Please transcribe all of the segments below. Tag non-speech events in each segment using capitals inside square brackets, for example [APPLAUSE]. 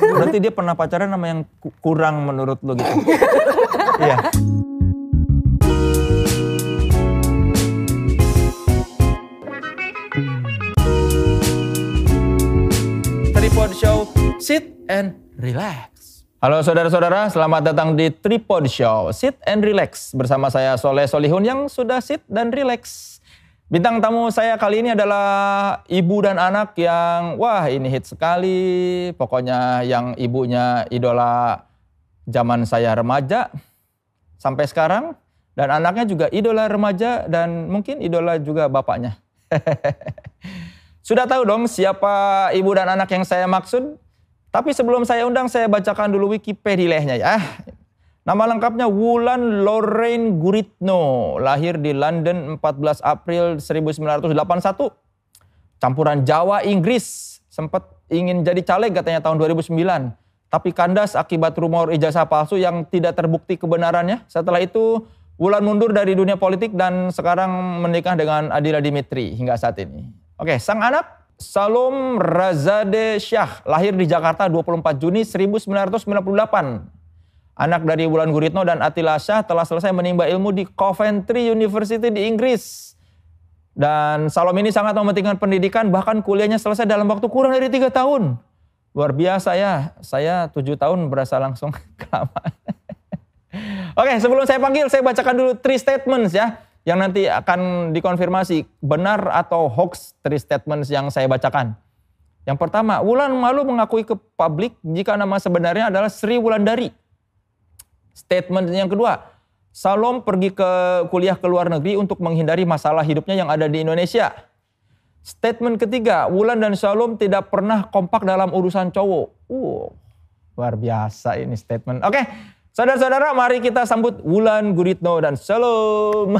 Berarti dia pernah pacaran sama yang ku- kurang menurut lo gitu. [LAUGHS] Iya. Tripod Show, sit and relax. Halo saudara-saudara, selamat datang di Tripod Show, sit and relax. Bersama saya Soleh Solihun yang sudah sit dan relax. Bintang tamu saya kali ini adalah ibu dan anak yang, wah ini hit sekali. Pokoknya yang ibunya idola zaman saya remaja sampai sekarang. Dan anaknya juga idola remaja dan mungkin idola juga bapaknya. [LAUGHS] Sudah tahu dong siapa ibu dan anak yang saya maksud? Tapi sebelum saya undang, saya bacakan dulu Wikipedia-nya ya. Nama lengkapnya Wulan Lorraine Guritno, lahir di London 14 April 1981. Campuran Jawa Inggris, sempat ingin jadi caleg katanya tahun 2009. Tapi kandas akibat rumor ijazah palsu yang tidak terbukti kebenarannya. Setelah itu Wulan mundur dari dunia politik dan sekarang menikah dengan Adila Dimitri hingga saat ini. Oke, sang anak Salom Razade Syah lahir di Jakarta 24 Juni 1998. Anak dari Wulan Guritno dan Attila Syah telah selesai menimba ilmu di Coventry University di Inggris. Dan Salom ini sangat mementingkan pendidikan, bahkan kuliahnya selesai dalam waktu kurang dari tiga tahun. Luar biasa ya, saya tujuh tahun berasa langsung [LAUGHS] kelamaan. Oke, sebelum saya panggil, saya bacakan dulu three statements ya. Yang nanti akan dikonfirmasi benar atau hoax three statements yang saya bacakan. Yang pertama, Wulan malu mengakui ke publik jika nama sebenarnya adalah Sri Wulandari. Statement yang kedua, Salom pergi ke kuliah ke luar negeri untuk menghindari masalah hidupnya yang ada di Indonesia. Statement ketiga, Wulan dan Salom tidak pernah kompak dalam urusan cowok. Uh, luar biasa ini statement. Oke, saudara-saudara mari kita sambut Wulan Guritno dan Salom.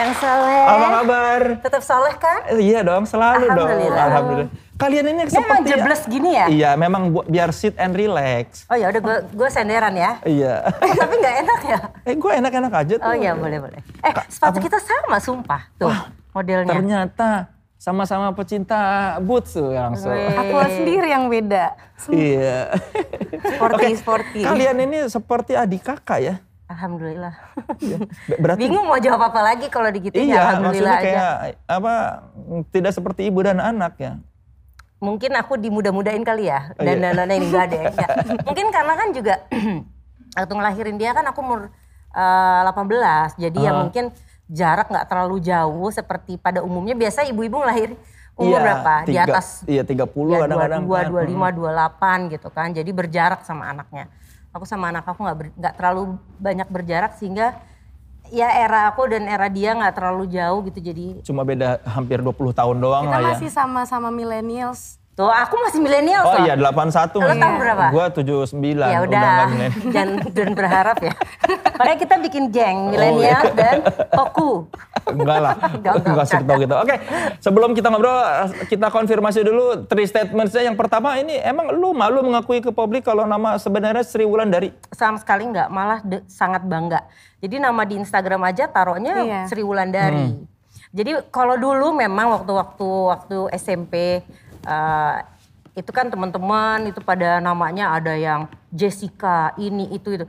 Yang soleh. Apa kabar? Tetap soleh kan? Iya dong, selalu dong. Alhamdulillah. Kalian ini Memang seperti jebles gini ya? Iya, memang bu- biar sit and relax. Oh ya udah gue gue senderan ya. Iya. [LAUGHS] Eh, tapi nggak enak ya? eh, gue enak-enak aja tuh. Oh iya boleh boleh. Eh sepatu kita sama sumpah tuh modelnya. Ternyata sama-sama pecinta boots tuh langsung. Weh. Aku sendiri yang beda. Iya. Sporty Oke, sporty. Kalian ini seperti adik kakak ya? Alhamdulillah. Iya. Ber- Berarti Bingung mau jawab apa lagi kalau digituin Iya, alhamdulillah maksudnya aja. kayak apa tidak seperti ibu dan anak ya. Mungkin aku dimudah-mudahin kali ya Oh, dan iya. dan ini enggak deh. enggak. Mungkin karena kan juga [CLEARS THROAT] waktu ngelahirin dia kan aku umur eh, 18. Jadi ya Ah. mungkin jarak nggak terlalu jauh seperti pada umumnya biasa ibu-ibu ngelahir umur Iya, berapa? Di tiga- atas Iya, 30 ya, kadang-kadang. 22, kan. 25, 28 gitu kan. Jadi berjarak sama anaknya. Aku sama anak aku nggak nggak terlalu banyak berjarak sehingga ya era aku dan era dia nggak terlalu jauh gitu. Jadi Cuma beda hampir 20 tahun doang Kita lah ya. masih sama-sama millennials. Tuh aku masih milenial Oh soal. iya 81 Lo tahun berapa? Gua 79. Ya udah, jangan [LAUGHS] dan berharap ya. Makanya kita bikin geng milenial iya. dan Oku. Enggak lah, [LAUGHS] Enggak, enggak, enggak segitu gitu. Oke, sebelum kita ngobrol, kita konfirmasi dulu three statementsnya. Yang pertama ini, emang lu malu mengakui ke publik kalau nama sebenarnya Sri Wulandari? Sama sekali nggak, malah de- sangat bangga. Jadi nama di Instagram aja taruhnya Iya. Sri Wulandari. Hmm. Jadi kalau dulu memang waktu-waktu waktu SMP eh, itu kan teman-teman itu pada namanya ada yang Jessica ini itu itu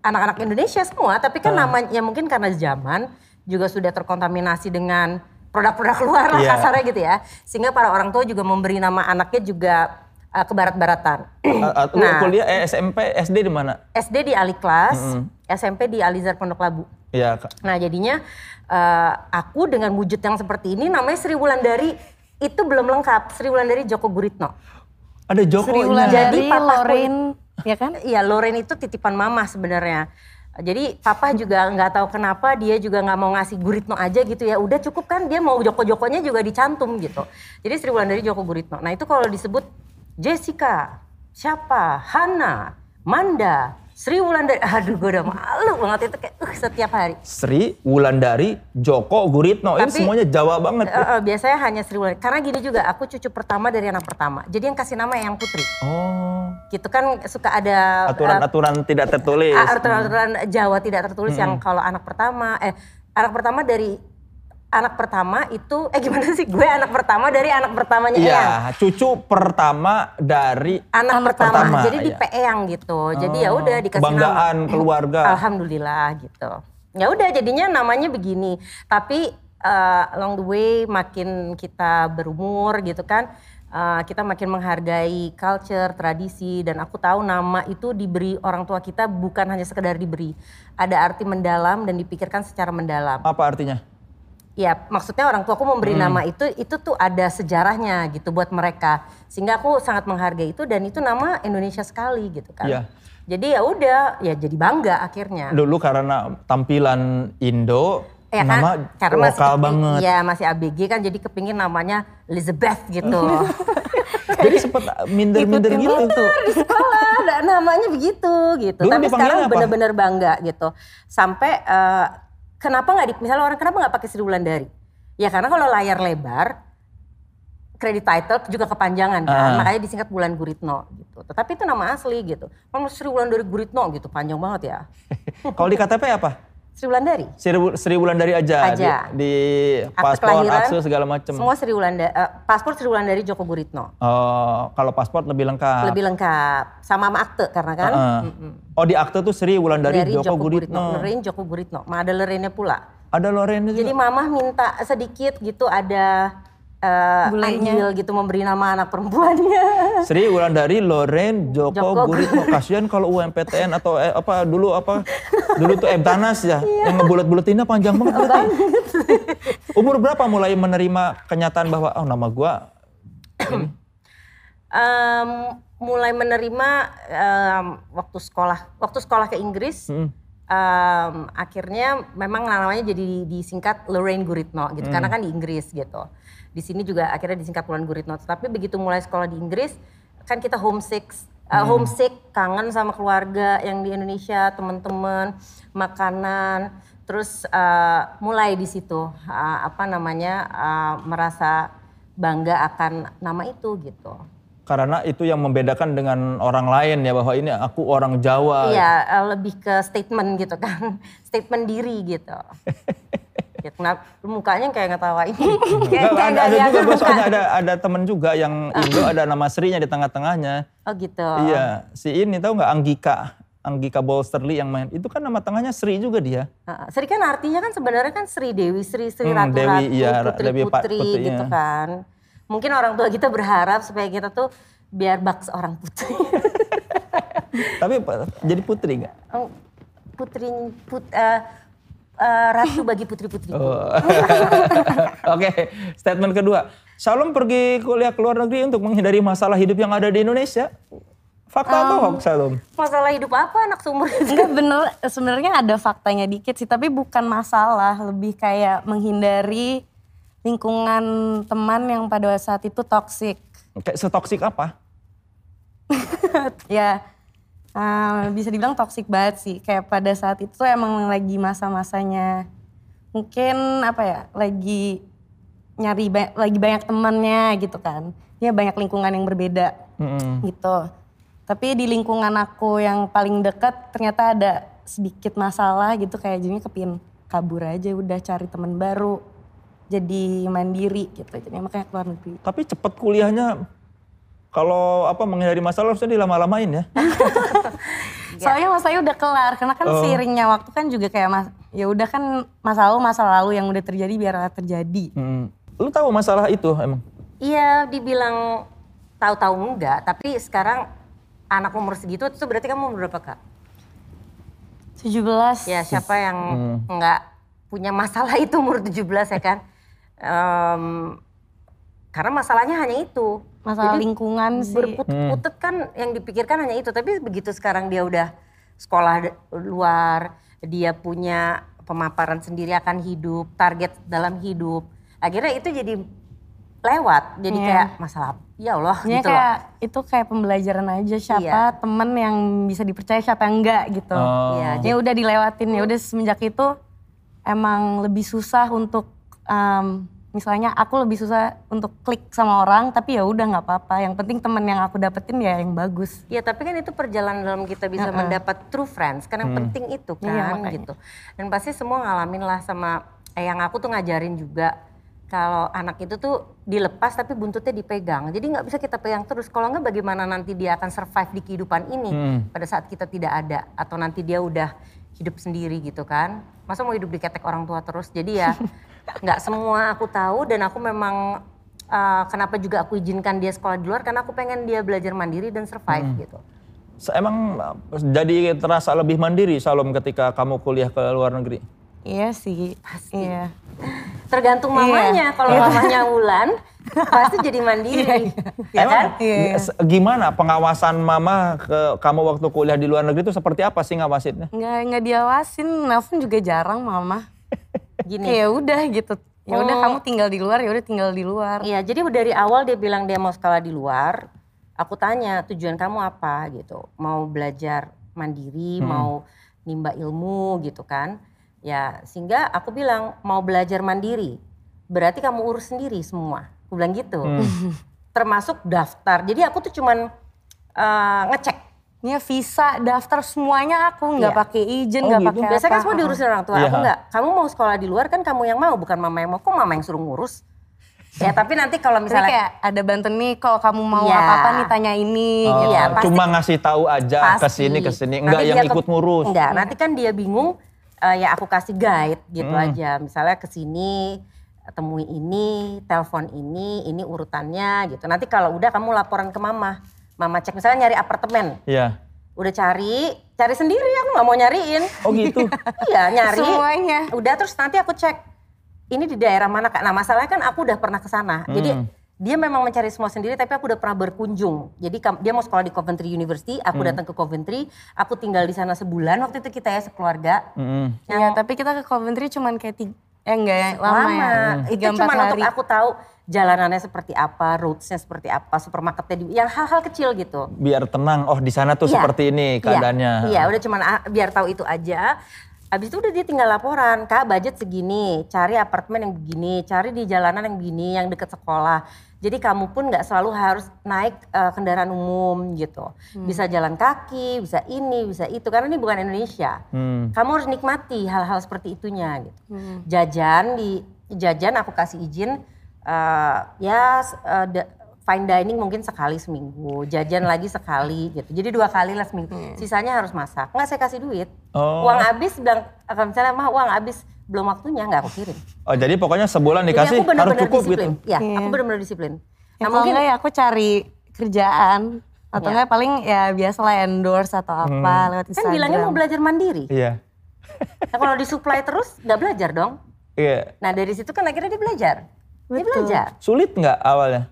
anak-anak Indonesia semua tapi kan Ah. namanya mungkin karena zaman juga sudah terkontaminasi dengan produk-produk luar lah Iya. kasarnya gitu ya sehingga para orang tua juga memberi nama anaknya juga eh, ke barat-baratan Uh, uh, Nah. kuliah eh, SMP, SD di mana? SD di Aliklas SMP di Alizar Pondok Labu Iya, Kak. Nah jadinya eh, aku dengan wujud yang seperti ini namanya Sri Wulandari itu belum lengkap. Sri Wulandari Joko Guritno. Ada Joko Sri. Wulandari, Jadi Lorraine, ya kan? Iya Loren itu titipan mama sebenarnya. Jadi papa juga nggak tahu kenapa dia juga nggak mau ngasih Guritno aja gitu ya. Udah cukup kan dia mau Joko-Jokonya juga dicantum gitu. Jadi Sri Wulandari Joko Guritno. Nah itu kalau disebut Jessica, siapa, Hana, Manda, Sri Wulandari. Aduh gue udah malu banget itu kayak uh, setiap hari. Sri Wulandari Joko Guritno. Ini Tapi- semuanya Jawa banget. Eh, eh, biasanya hanya Sri Wulandari. Karena gini juga, aku cucu pertama dari anak pertama. Jadi yang kasih nama yang putri. Oh, Gitu kan suka ada aturan-aturan tidak tertulis. aturan-aturan Jawa tidak tertulis yang kalau anak pertama, eh anak pertama dari anak pertama itu eh gimana sih gue anak pertama dari anak pertamanya Iya, Eyang. cucu pertama dari Anak, Anak pertama. pertama, Jadi di iya. Eyang gitu. Jadi ya udah dikasih kebanggaan nama. keluarga. [LAUGHS] Alhamdulillah gitu. Ya udah jadinya namanya begini. Tapi uh, along the way makin kita berumur gitu kan uh, kita makin menghargai culture, tradisi dan aku tahu nama itu diberi orang tua kita bukan hanya sekedar diberi. Ada arti mendalam dan dipikirkan secara mendalam. Apa artinya? Ya, maksudnya orang tua aku memberi Hmm. nama itu, itu tuh ada sejarahnya gitu buat mereka. Sehingga aku sangat menghargai itu dan itu nama Indonesia sekali gitu kan. Iya. Jadi ya udah, ya jadi bangga akhirnya. Dulu karena tampilan Indo, Ya nama karena masih lokal kepi- banget. Iya masih ABG kan jadi kepingin namanya Elizabeth gitu. [LAUGHS] Jadi sempet minder-minder gitu. di sekolah ada namanya begitu gitu. Dulu Tapi sekarang apa? benar-benar bangga gitu. Sampai eh, kenapa nggak di misalnya orang kenapa nggak pakai Sri Wulandari? Ya karena kalau layar lebar kredit title juga kepanjangan kan, Ah. makanya disingkat Bulan Guritno gitu. Tetapi itu nama asli gitu. Kalau Sri Wulandari Guritno gitu panjang banget ya. [LAUGHS] Kalau di KTP apa? Sri Wulandari. Sri, Sri Wulandari aja, Aja. di, di paspor, akse segala macem. Semua Sri Wulandari, paspor Sri Wulandari Joko Guritno. Oh, kalau paspor lebih lengkap. Lebih lengkap sama sama akte karena kan. Heeh. mm-mm. Oh di akte tuh Sri Wulandari Dari Joko, Guritno. Lorraine Joko Guritno. Ma ada Lorraine pula. Ada Loren juga. Jadi mamah minta sedikit gitu ada eh Bulenya. andil gitu memberi nama anak perempuannya. [LAUGHS] Sri Wulandari Loren Joko, Joko Guritno. Kasihan kalau UMPTN atau eh, apa dulu apa dulu tuh Ebtanas ya [LAUGHS] yang ngebulet-buletinnya panjang banget. [LAUGHS] berarti. Umur berapa mulai menerima kenyataan bahwa oh nama gua [CLEARS THROAT] Em, mulai menerima em, waktu sekolah waktu sekolah ke Inggris Hmm. em, akhirnya memang namanya jadi disingkat Lorraine Guritno gitu karena kan di Inggris gitu di sini juga akhirnya disingkat Lorraine Guritno. Tapi begitu mulai sekolah di Inggris kan kita homesick uh, homesick kangen sama keluarga yang di Indonesia teman-teman makanan. Terus uh, mulai di situ uh, apa namanya uh, merasa bangga akan nama itu gitu. Karena itu yang membedakan dengan orang lain ya bahwa ini aku orang Jawa. Iya, lebih ke statement gitu kan, [LAUGHS] statement diri gitu. [LAUGHS] ya, kenapa mukanya kayak ngetawain? [LAUGHS] kayak kayak ada, ada juga muka. soalnya ada ada temen juga yang Indo ada nama Sri-nya di tengah-tengahnya. Oh gitu. Iya, si ini tahu nggak Anggika, Anggika Bolsterly yang main. Itu kan nama tengahnya Sri juga dia. Heeh. Sri kan artinya kan sebenarnya kan Sri Dewi, Sri Sri Hmm, Ratu Dewi, Ratu, iya, Putri Dewi Putri Putri, gitu iya. kan. Mungkin orang tua kita berharap supaya kita tuh biar bak seorang putri. [LAUGHS] Tapi jadi putri nggak? Oh, putri put, eh, eh, ratu bagi putri-putri. Oh. [LAUGHS] Oke, statement kedua. Shalom pergi kuliah ke luar negeri untuk menghindari masalah hidup yang ada di Indonesia. Fakta atau hoax, Shalom? Masalah hidup apa anak seumur itu? Enggak bener, sebenarnya ada faktanya dikit sih, tapi bukan masalah, lebih kayak menghindari lingkungan teman yang pada saat itu toksik. Kayak setoksik apa? [LAUGHS] ya eh, bisa dibilang toksik banget sih, kayak pada saat itu emang lagi masa-masanya mungkin apa ya, lagi nyari ba- lagi banyak temannya gitu kan. Ya banyak lingkungan yang berbeda Mm-mm. gitu. Tapi di lingkungan aku yang paling dekat ternyata ada sedikit masalah gitu kayak jadinya kepin kabur aja udah cari teman baru jadi mandiri gitu jadi makanya keluar negeri Tapi cepet kuliahnya. Kalau apa menghindari masalah harusnya dilama-lamain ya. [LAUGHS] soalnya masanya udah kelar karena kan Oh. seiringnya waktu kan juga kayak mas ya udah kan masa lalu masa lalu yang udah terjadi biar terjadi Mm. Lu tahu masalah itu emang? Iya, dibilang tahu-tahu enggak, tapi sekarang anak umur segitu itu berarti kamu umur berapa kak? 17 Ya siapa yang Hmm. enggak punya masalah itu umur 17 ya kan? Em, karena masalahnya hanya itu. Masalah Jadi lingkungan sih Berputut-putut kan yang dipikirkan hanya itu, tapi begitu sekarang dia udah sekolah luar, dia punya pemaparan sendiri akan hidup, target dalam hidup. Akhirnya itu jadi lewat, jadi Iya. kayak masalah ya Allah Ini gitu loh. kayak itu kayak pembelajaran aja siapa temen yang bisa dipercaya siapa yang enggak gitu. Oh. Iya, Ya udah dilewatin ya udah semenjak itu emang lebih susah untuk em, misalnya aku lebih susah untuk klik sama orang tapi ya udah nggak apa-apa. Yang penting temen yang aku dapetin ya yang bagus. Ya tapi kan itu perjalanan dalam kita bisa mendapat true friends. Kan yang penting itu kan Iya, makanya. gitu. Dan pasti semua ngalamin lah sama eh, yang aku tuh ngajarin juga kalau anak itu tuh dilepas tapi buntutnya dipegang. Jadi nggak bisa kita pegang terus. Kalau nggak bagaimana nanti dia akan survive di kehidupan ini Hmm. pada saat kita tidak ada atau nanti dia udah hidup sendiri gitu kan. Masa mau hidup di ketek orang tua terus. Jadi ya [LAUGHS] nggak semua aku tahu dan aku memang uh, kenapa juga aku izinkan dia sekolah di luar karena aku pengen dia belajar mandiri dan survive gitu. Se- Emang uh, jadi terasa lebih mandiri Salom ketika kamu kuliah ke luar negeri? Iya sih. Iya. Tergantung Iya. mamanya. Kalau mamanya Wulan [LAUGHS] pasti jadi mandiri. ya kan? Iya. S- Gimana pengawasan mama ke kamu waktu kuliah di luar negeri itu seperti apa sih ngawasinnya? Nggak nggak diawasin, nelfon juga jarang mama. [LAUGHS] Gini. Ya udah gitu. Ya udah Oh. kamu tinggal di luar, ya udah tinggal di luar. Iya, jadi dari awal dia bilang dia mau sekolah di luar. Aku tanya tujuan kamu apa gitu. Mau belajar mandiri, mau nimba ilmu gitu kan. Ya sehingga aku bilang mau belajar mandiri. Berarti kamu urus sendiri semua. Aku bilang gitu. Termasuk daftar. Jadi aku tuh cuman eh, ngecek. Ya visa, daftar semuanya aku nggak Iya. pakai izin, Oh, nggak gitu. pakai Biasanya kan apa. semua diurusin orang tua. Iya. Aku enggak. Kamu mau sekolah di luar kan kamu yang mau, bukan mama yang mau. Kok mama yang suruh ngurus? Ya tapi nanti kalau Tapi misalnya kayak ada bantuan nih kalau kamu mau Iya. apa-apa nih tanya ini. Oh, gitu. Iya, pasti- cuma ngasih tahu aja ke sini ke sini, Nanti enggak yang ikut ngurus. Enggak, nanti kan dia bingung eh, ya aku kasih guide gitu Hmm. aja. Misalnya ke sini temui ini, telepon ini, ini urutannya gitu. Nanti kalau udah kamu laporan ke mama. Mama cek misalnya nyari apartemen. Iya. Udah cari, cari sendiri aku nggak mau nyariin. Oh gitu. [LAUGHS] iya, nyari. Semuanya. Udah terus nanti aku cek ini di daerah mana kak. Nah masalahnya kan aku udah pernah ke sana. Jadi Hmm. dia memang mencari semua sendiri tapi aku udah pernah berkunjung. Jadi dia mau sekolah di Coventry University, aku Hmm. datang ke Coventry, aku tinggal di sana sebulan waktu itu kita ya sekeluarga. Mm-mm. Iya, tapi kita ke Coventry cuman kayak tiga, eh enggak ya, lama, Lama. ya. Itu cuma untuk aku tahu jalanannya seperti apa, roadsnya seperti apa, supermarketnya di, yang hal-hal kecil gitu. Biar tenang. Oh di sana tuh Iya. seperti ini Iya, keadaannya. Iya, udah cuman ah, biar tahu itu aja. Habis itu udah dia tinggal laporan, Kak budget segini, cari apartemen yang begini, cari di jalanan yang begini, yang deket sekolah. Jadi kamu pun nggak selalu harus naik eh, kendaraan umum gitu. Bisa jalan kaki, bisa ini, bisa itu. Karena ini bukan Indonesia. Hmm. Kamu harus nikmati hal-hal seperti itunya gitu. Hmm. Jajan di jajan aku kasih izin eh, ya eh, da- fine dining mungkin sekali seminggu, jajan lagi sekali gitu. Jadi dua kali lah seminggu. Sisanya harus masak. Nggak saya kasih duit. Oh. Uang habis bilang akan misalnya mah uang habis belum waktunya nggak aku kirim. Oh jadi pokoknya sebulan Jadi dikasih aku harus benar-benar cukup disiplin. gitu. Ya, Iya. aku benar-benar disiplin. Ya, Nah kalau mungkin enggak ya aku cari kerjaan atau Iya. enggak paling ya biasa lah endorse atau apa Hmm. lewat kan Instagram. bilangnya mau belajar mandiri. Iya. Nah kalau disuplai terus nggak belajar dong. Iya. Nah dari situ kan akhirnya dia belajar. Dia Betul. belajar. Sulit nggak awalnya?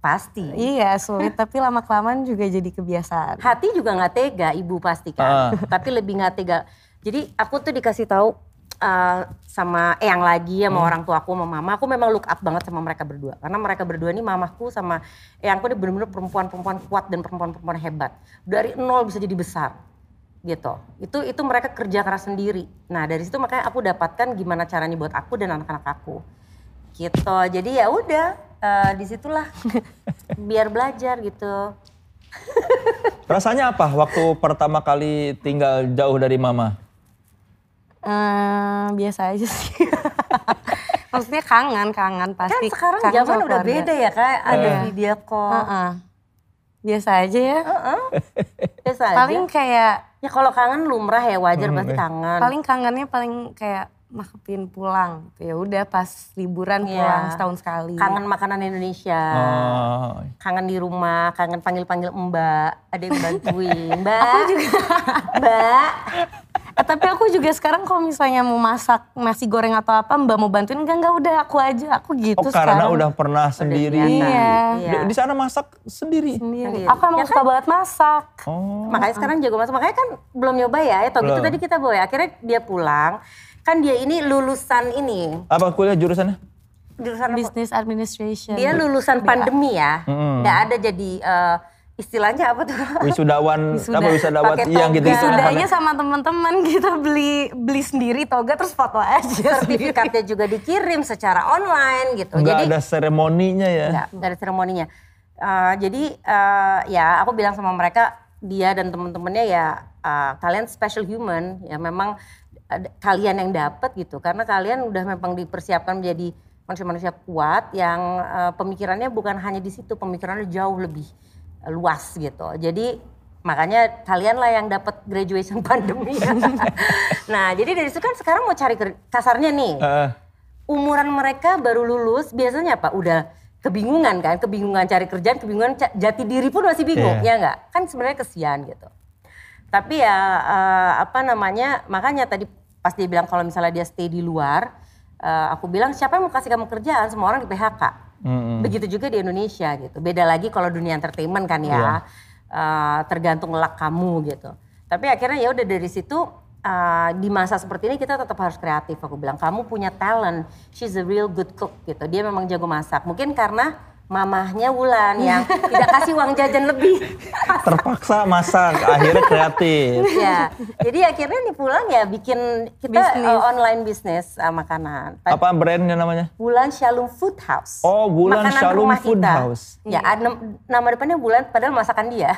Pasti. Iya sulit tapi lama kelamaan juga jadi kebiasaan. hati juga nggak tega ibu pasti kan tapi lebih nggak tega jadi aku tuh dikasih tahu uh, sama eyang lagi sama orang tua aku sama mama aku memang look up banget sama mereka berdua karena mereka berdua ini mamaku sama eyangku ini benar-benar perempuan-perempuan kuat dan perempuan-perempuan hebat dari nol bisa jadi besar gitu itu itu mereka kerja keras sendiri nah dari situ makanya aku dapatkan gimana caranya buat aku dan anak-anak aku gitu jadi ya udah uh, di situlah [LAUGHS] biar belajar gitu Rasanya apa waktu pertama kali tinggal jauh dari mama? Eh, biasa aja sih. [LAUGHS] Maksudnya kangen, kangen Kan pasti. sekarang kangen zaman udah keluarga. beda ya kak, ada Eh. video call. Heeh. Biasa aja ya. [LAUGHS] Biasa aja. Paling kayak Ya kalau kangen lumrah ya wajar Hmm, pasti eh. kangen. paling kangennya paling kayak makepin pulang gitu ya udah pas liburan pulang setahun sekali. Kangen makanan Indonesia. Oh. Kangen di rumah, kangen panggil-panggil mbak, ada yang bantuin. [LAUGHS] Mbak, aku juga. mbak. Eh, tapi aku juga sekarang kalau misalnya mau masak nasi goreng atau apa mbak mau bantuin enggak enggak udah aku aja aku gitu Oh karena sekarang. udah pernah sendiri. Iya. Iya. Di, di sana masak sendiri. sendiri. Aku emang Ya suka banget masak. Oh. Makanya sekarang jago masak. Makanya kan belum nyoba ya, ya tau gitu tadi kita bawa ya. Akhirnya dia pulang, kan dia ini lulusan ini. Apa kuliah jurusannya? Jurusan apa? Business administration. Dia lulusan pandemi ya, Mm-mm. nggak ada jadi eh, istilahnya apa tuh? Wisudawan, [LAUGHS] Wisuda. apa wisudawat Pakai yang gitu. Wisudanya sama teman-teman [LAUGHS] kita beli beli sendiri toga terus foto aja. [LAUGHS] sendiri. Sertifikatnya juga dikirim secara online gitu. Enggak jadi ada seremoninya ya. nggak nggak ada seremoninya. Eh, jadi eh, ya aku bilang sama mereka dia dan temen-temennya ya eh, kalian special human ya memang kalian yang dapat gitu. Karena kalian udah memang dipersiapkan menjadi manusia-manusia kuat yang uh, pemikirannya bukan hanya di situ pemikirannya jauh lebih luas gitu. Jadi makanya kalian lah yang dapat graduation [LAUGHS] pandemi. [LAUGHS] Nah jadi dari situ kan sekarang mau cari kasarnya nih. Uh. umuran mereka baru lulus biasanya apa? Udah kebingungan kan? Kebingungan cari kerjaan kebingungan jati diri pun masih bingung yeah. ya enggak kan sebenarnya kesian gitu. Tapi ya uh, apa namanya makanya tadi pas dia bilang kalau misalnya dia stay di luar, uh, aku bilang siapa yang mau kasih kamu kerjaan? Semua orang di PHK. Mm-hmm. Begitu juga di Indonesia gitu. Beda lagi kalau dunia entertainment kan ya, yeah. Iya. uh, tergantung luck kamu gitu. Tapi akhirnya ya udah dari situ uh, di masa seperti ini kita tetap harus kreatif. Aku bilang kamu punya talent, she's a real good cook gitu. Dia memang jago masak. Mungkin karena mamahnya Wulan yang tidak kasih uang jajan lebih. [LAUGHS] Terpaksa masak, akhirnya kreatif. ya, jadi akhirnya nih pulang ya bikin kita uh, online bisnis uh, makanan. Apa brandnya namanya? Wulan Shalom Food House. Oh, Wulan makanan Shalom Food kita. House. Ya, nama depannya Wulan padahal masakan dia.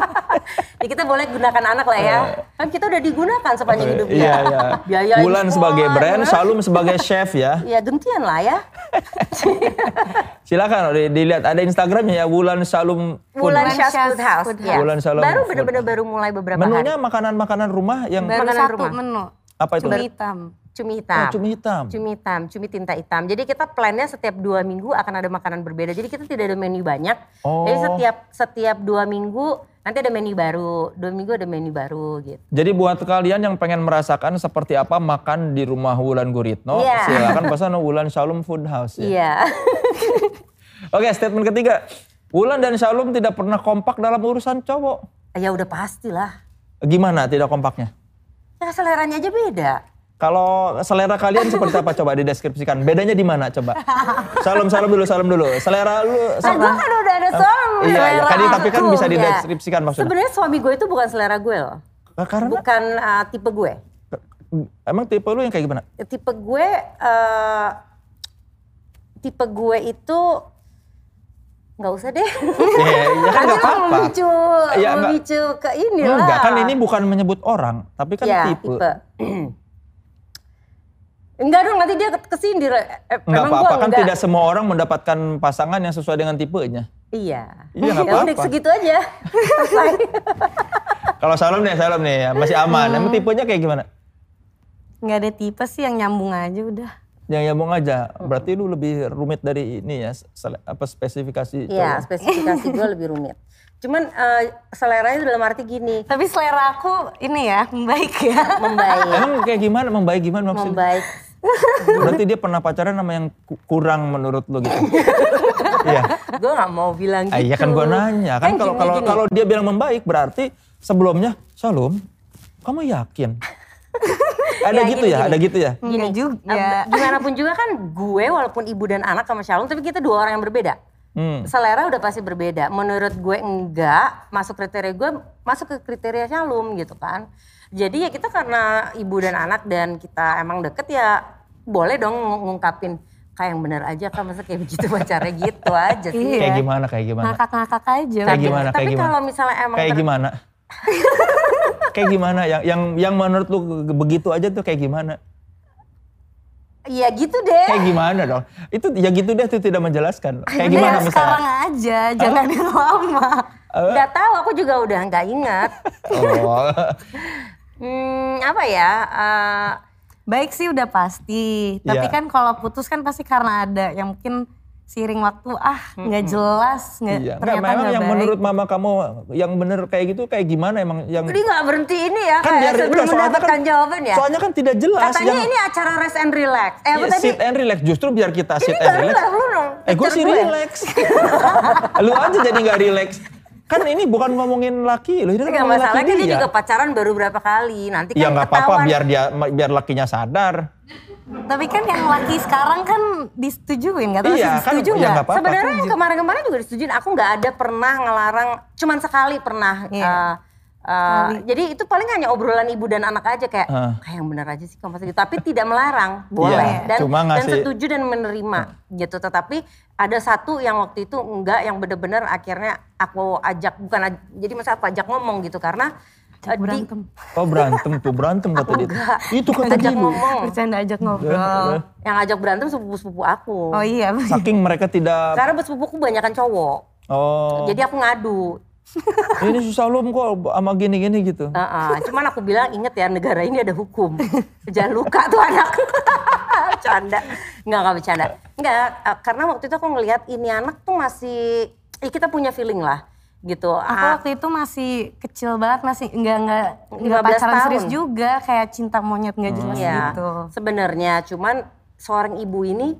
[LAUGHS] ya kita boleh gunakan anak lah ya. Uh, kan kita udah digunakan sepanjang hidup Iya, iya. [LAUGHS] Biaya Wulan sebagai brand, Shalom sebagai chef ya. Iya, gentian lah ya. Silakan dilihat ada Instagramnya ya Wulan Shalom Wulan Food House. Food Ya. Wulan Shalom. Baru benar-benar baru mulai beberapa Menunya makanan-makanan rumah yang baru makanan satu rumah. menu. Apa itu? Cumi hitam. Cumi hitam. Oh, cumi hitam. Cumi hitam, cumi tinta hitam. Jadi kita plannya setiap dua minggu akan ada makanan berbeda. Jadi kita tidak ada menu banyak. Oh. Jadi setiap setiap dua minggu nanti ada menu baru. Dua minggu ada menu baru gitu. Jadi buat kalian yang pengen merasakan seperti apa makan di rumah Wulan Guritno, yeah. silakan pesan Wulan Shalom Food House ya. Iya. Yeah. [LAUGHS] Oke, statement ketiga. Wulan dan Shalom tidak pernah kompak dalam urusan cowok. Ya udah pastilah. Gimana tidak kompaknya? Ya seleranya aja beda. Kalau selera kalian seperti apa [LAUGHS] coba dideskripsikan? Bedanya di mana coba? Salam salam dulu, salam dulu. Selera lu sama. Nah, gue kan udah ada salam. Uh, iya, iya. Kan, tapi kan bisa dideskripsikan ya. maksudnya. Sebenarnya suami gue itu bukan selera gue loh. Karena? Bukan uh, tipe gue. Emang tipe lu yang kayak gimana? Tipe gue, uh, tipe gue itu nggak usah deh. [LAUGHS] Iya, ya kan nggak apa-apa. Memicu, ya, memicu ke ini lah. Enggak, kan ini bukan menyebut orang, tapi kan ya, tipe. tipe. [CLEARS THROAT] Enggak dong, nanti dia kesindir. Eh, enggak apa-apa, kan enggak. tidak semua orang mendapatkan pasangan yang sesuai dengan tipenya. Iya. Iya nggak ya apa-apa. Ya segitu aja. [LAUGHS] Kalau Salam nih, Salam nih, masih aman. Hmm. Emang tipenya kayak gimana? Enggak ada tipe sih yang nyambung aja udah yang nyambung aja. Berarti lu lebih rumit dari ini ya, apa spesifikasi Iya, spesifikasi gue lebih rumit. Cuman uh, seleranya dalam arti gini. Tapi selera aku ini ya, membaik ya. Membaik. Emang kayak gimana membaik gimana maksudnya? Membaik. Berarti dia pernah pacaran sama yang kurang menurut lu gitu. [LAUGHS] Iya. gue gak mau bilang gitu. Iya kan gue gitu. nanya. Kan kalau kalau kalau dia bilang membaik berarti sebelumnya Shalom, kamu yakin? [LAUGHS] ada ya, gitu gini, ya, gini. ada gitu ya. Gini juga. Ya. Gimana pun juga kan gue walaupun ibu dan anak sama Shalom tapi kita dua orang yang berbeda. Hmm. Selera udah pasti berbeda. Menurut gue enggak, masuk kriteria gue masuk ke kriteria Shalom gitu kan. Jadi ya kita karena ibu dan anak dan kita emang deket ya boleh dong ngungkapin kayak yang bener aja kan masa kayak begitu [LAUGHS] pacarnya gitu aja sih. Kayak gimana kayak gimana? Ngakak-ngakak aja. Kayak gimana? Tapi kalau misalnya emang kayak gimana? [LAUGHS] kayak gimana? Yang yang yang menurut lu begitu aja tuh kayak gimana? Iya gitu deh. Kayak gimana dong? Itu ya gitu deh tuh tidak menjelaskan. Kayak gimana misalnya? Sekarang aja, jangan yang lama. Uh? Gak tahu, aku juga udah nggak ingat. oh. [LAUGHS] hmm, apa ya? Uh, Baik sih udah pasti. Tapi yeah. kan kalau putus kan pasti karena ada yang mungkin seiring waktu ah nggak hmm. jelas nggak iya. ternyata nggak memang yang baik. menurut mama kamu yang bener kayak gitu kayak gimana emang yang jadi nggak berhenti ini ya kan kayak sebelum kan mendapatkan kan, jawaban ya. soalnya kan tidak jelas katanya yang, ini acara rest and relax. Eh apa iya, tadi? sit and relax. Justru biar kita sit and relax. eh gue sih relax. [LAUGHS] lu aja jadi nggak relax. Kan ini bukan ngomongin laki loh, ini kan ngomongin laki dia. dia. juga pacaran baru berapa kali, nanti ya, kan Ya nggak apa-apa biar dia biar lakinya sadar. Tapi kan yang laki sekarang kan disetujuin, nggak tahu iya, kan, setuju nggak? Ya, Sebenarnya yang kemarin-kemarin juga disetujuin. Aku nggak ada pernah ngelarang, cuman sekali pernah. Iya. Uh, Uh, jadi itu paling hanya obrolan ibu dan anak aja kayak uh. kayak yang benar aja sih kamu gitu. Tapi tidak melarang, [LAUGHS] boleh yeah, dan cuma dan setuju dan menerima uh. gitu. Tetapi ada satu yang waktu itu enggak yang benar-benar akhirnya aku ajak bukan jadi masa aku ajak ngomong gitu karena Berantem. Oh berantem tuh, berantem kata dia. Itu kata Ajak dia. Ngomong. Bercanda ajak ngobrol. Yang ajak berantem sepupu-sepupu aku. Oh iya. Saking mereka tidak, Karena sepupuku banyakan cowok. oh Jadi aku ngadu. [LAUGHS] ini susah lu kok sama gini-gini gitu. Heeh, Cuman aku bilang inget ya negara ini ada hukum. Jangan luka tuh anak. [LAUGHS] Canda. Enggak, enggak bercanda. Enggak, eh, karena waktu itu aku ngelihat ini anak tuh masih, ya kita punya feeling lah gitu. Aku Ah, waktu itu masih kecil banget, masih enggak enggak enggak 15 pacaran tahun. serius juga, kayak cinta monyet enggak jelas Iya, gitu. sebenarnya cuman seorang ibu ini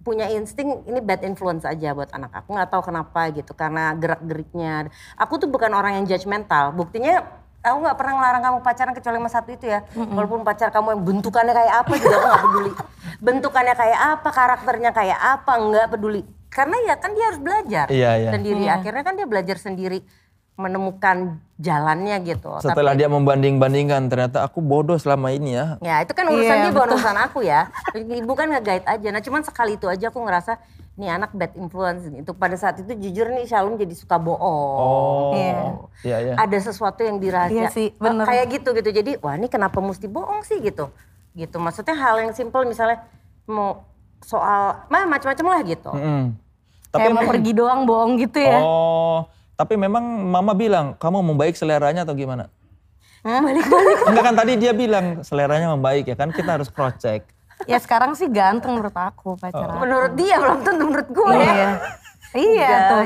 punya insting ini bad influence aja buat anak aku. Nggak tahu kenapa gitu karena gerak geriknya aku tuh bukan orang yang judgmental buktinya aku nggak pernah ngelarang kamu pacaran kecuali sama satu itu ya. Walaupun pacar kamu yang bentukannya kayak apa juga aku nggak peduli. [LAUGHS] Bentukannya kayak apa karakternya kayak apa nggak peduli karena ya kan dia harus belajar Iya, iya. sendiri Iya. akhirnya kan dia belajar sendiri menemukan jalannya gitu Setelah Tapi- dia membanding-bandingkan, ternyata aku bodoh selama ini ya. Ya itu kan urusan Iya, dia bukan urusan aku ya. Ibu kan nge-guide aja. Nah cuman sekali itu aja aku ngerasa nih anak bad influence. Itu pada saat itu jujur nih Shalom jadi suka bohong. Oh, Iya. iya iya. Ada sesuatu yang dirahasia. Iya sih, bener. Kayak gitu gitu. Jadi wah ini kenapa mesti bohong sih gitu. Gitu maksudnya hal yang simple misalnya mau soal macam-macam lah gitu. Mm-mm. Tapi kayak mau pergi doang bohong gitu ya. oh, tapi memang mama bilang kamu membaik seleranya atau gimana? Balik-balik. Enggak kan tadi dia bilang seleranya membaik ya kan kita harus cross check. Ya sekarang sih ganteng menurut aku pacar aku. Menurut dia belum tentu menurut gue ya. Iya. Iya tuh.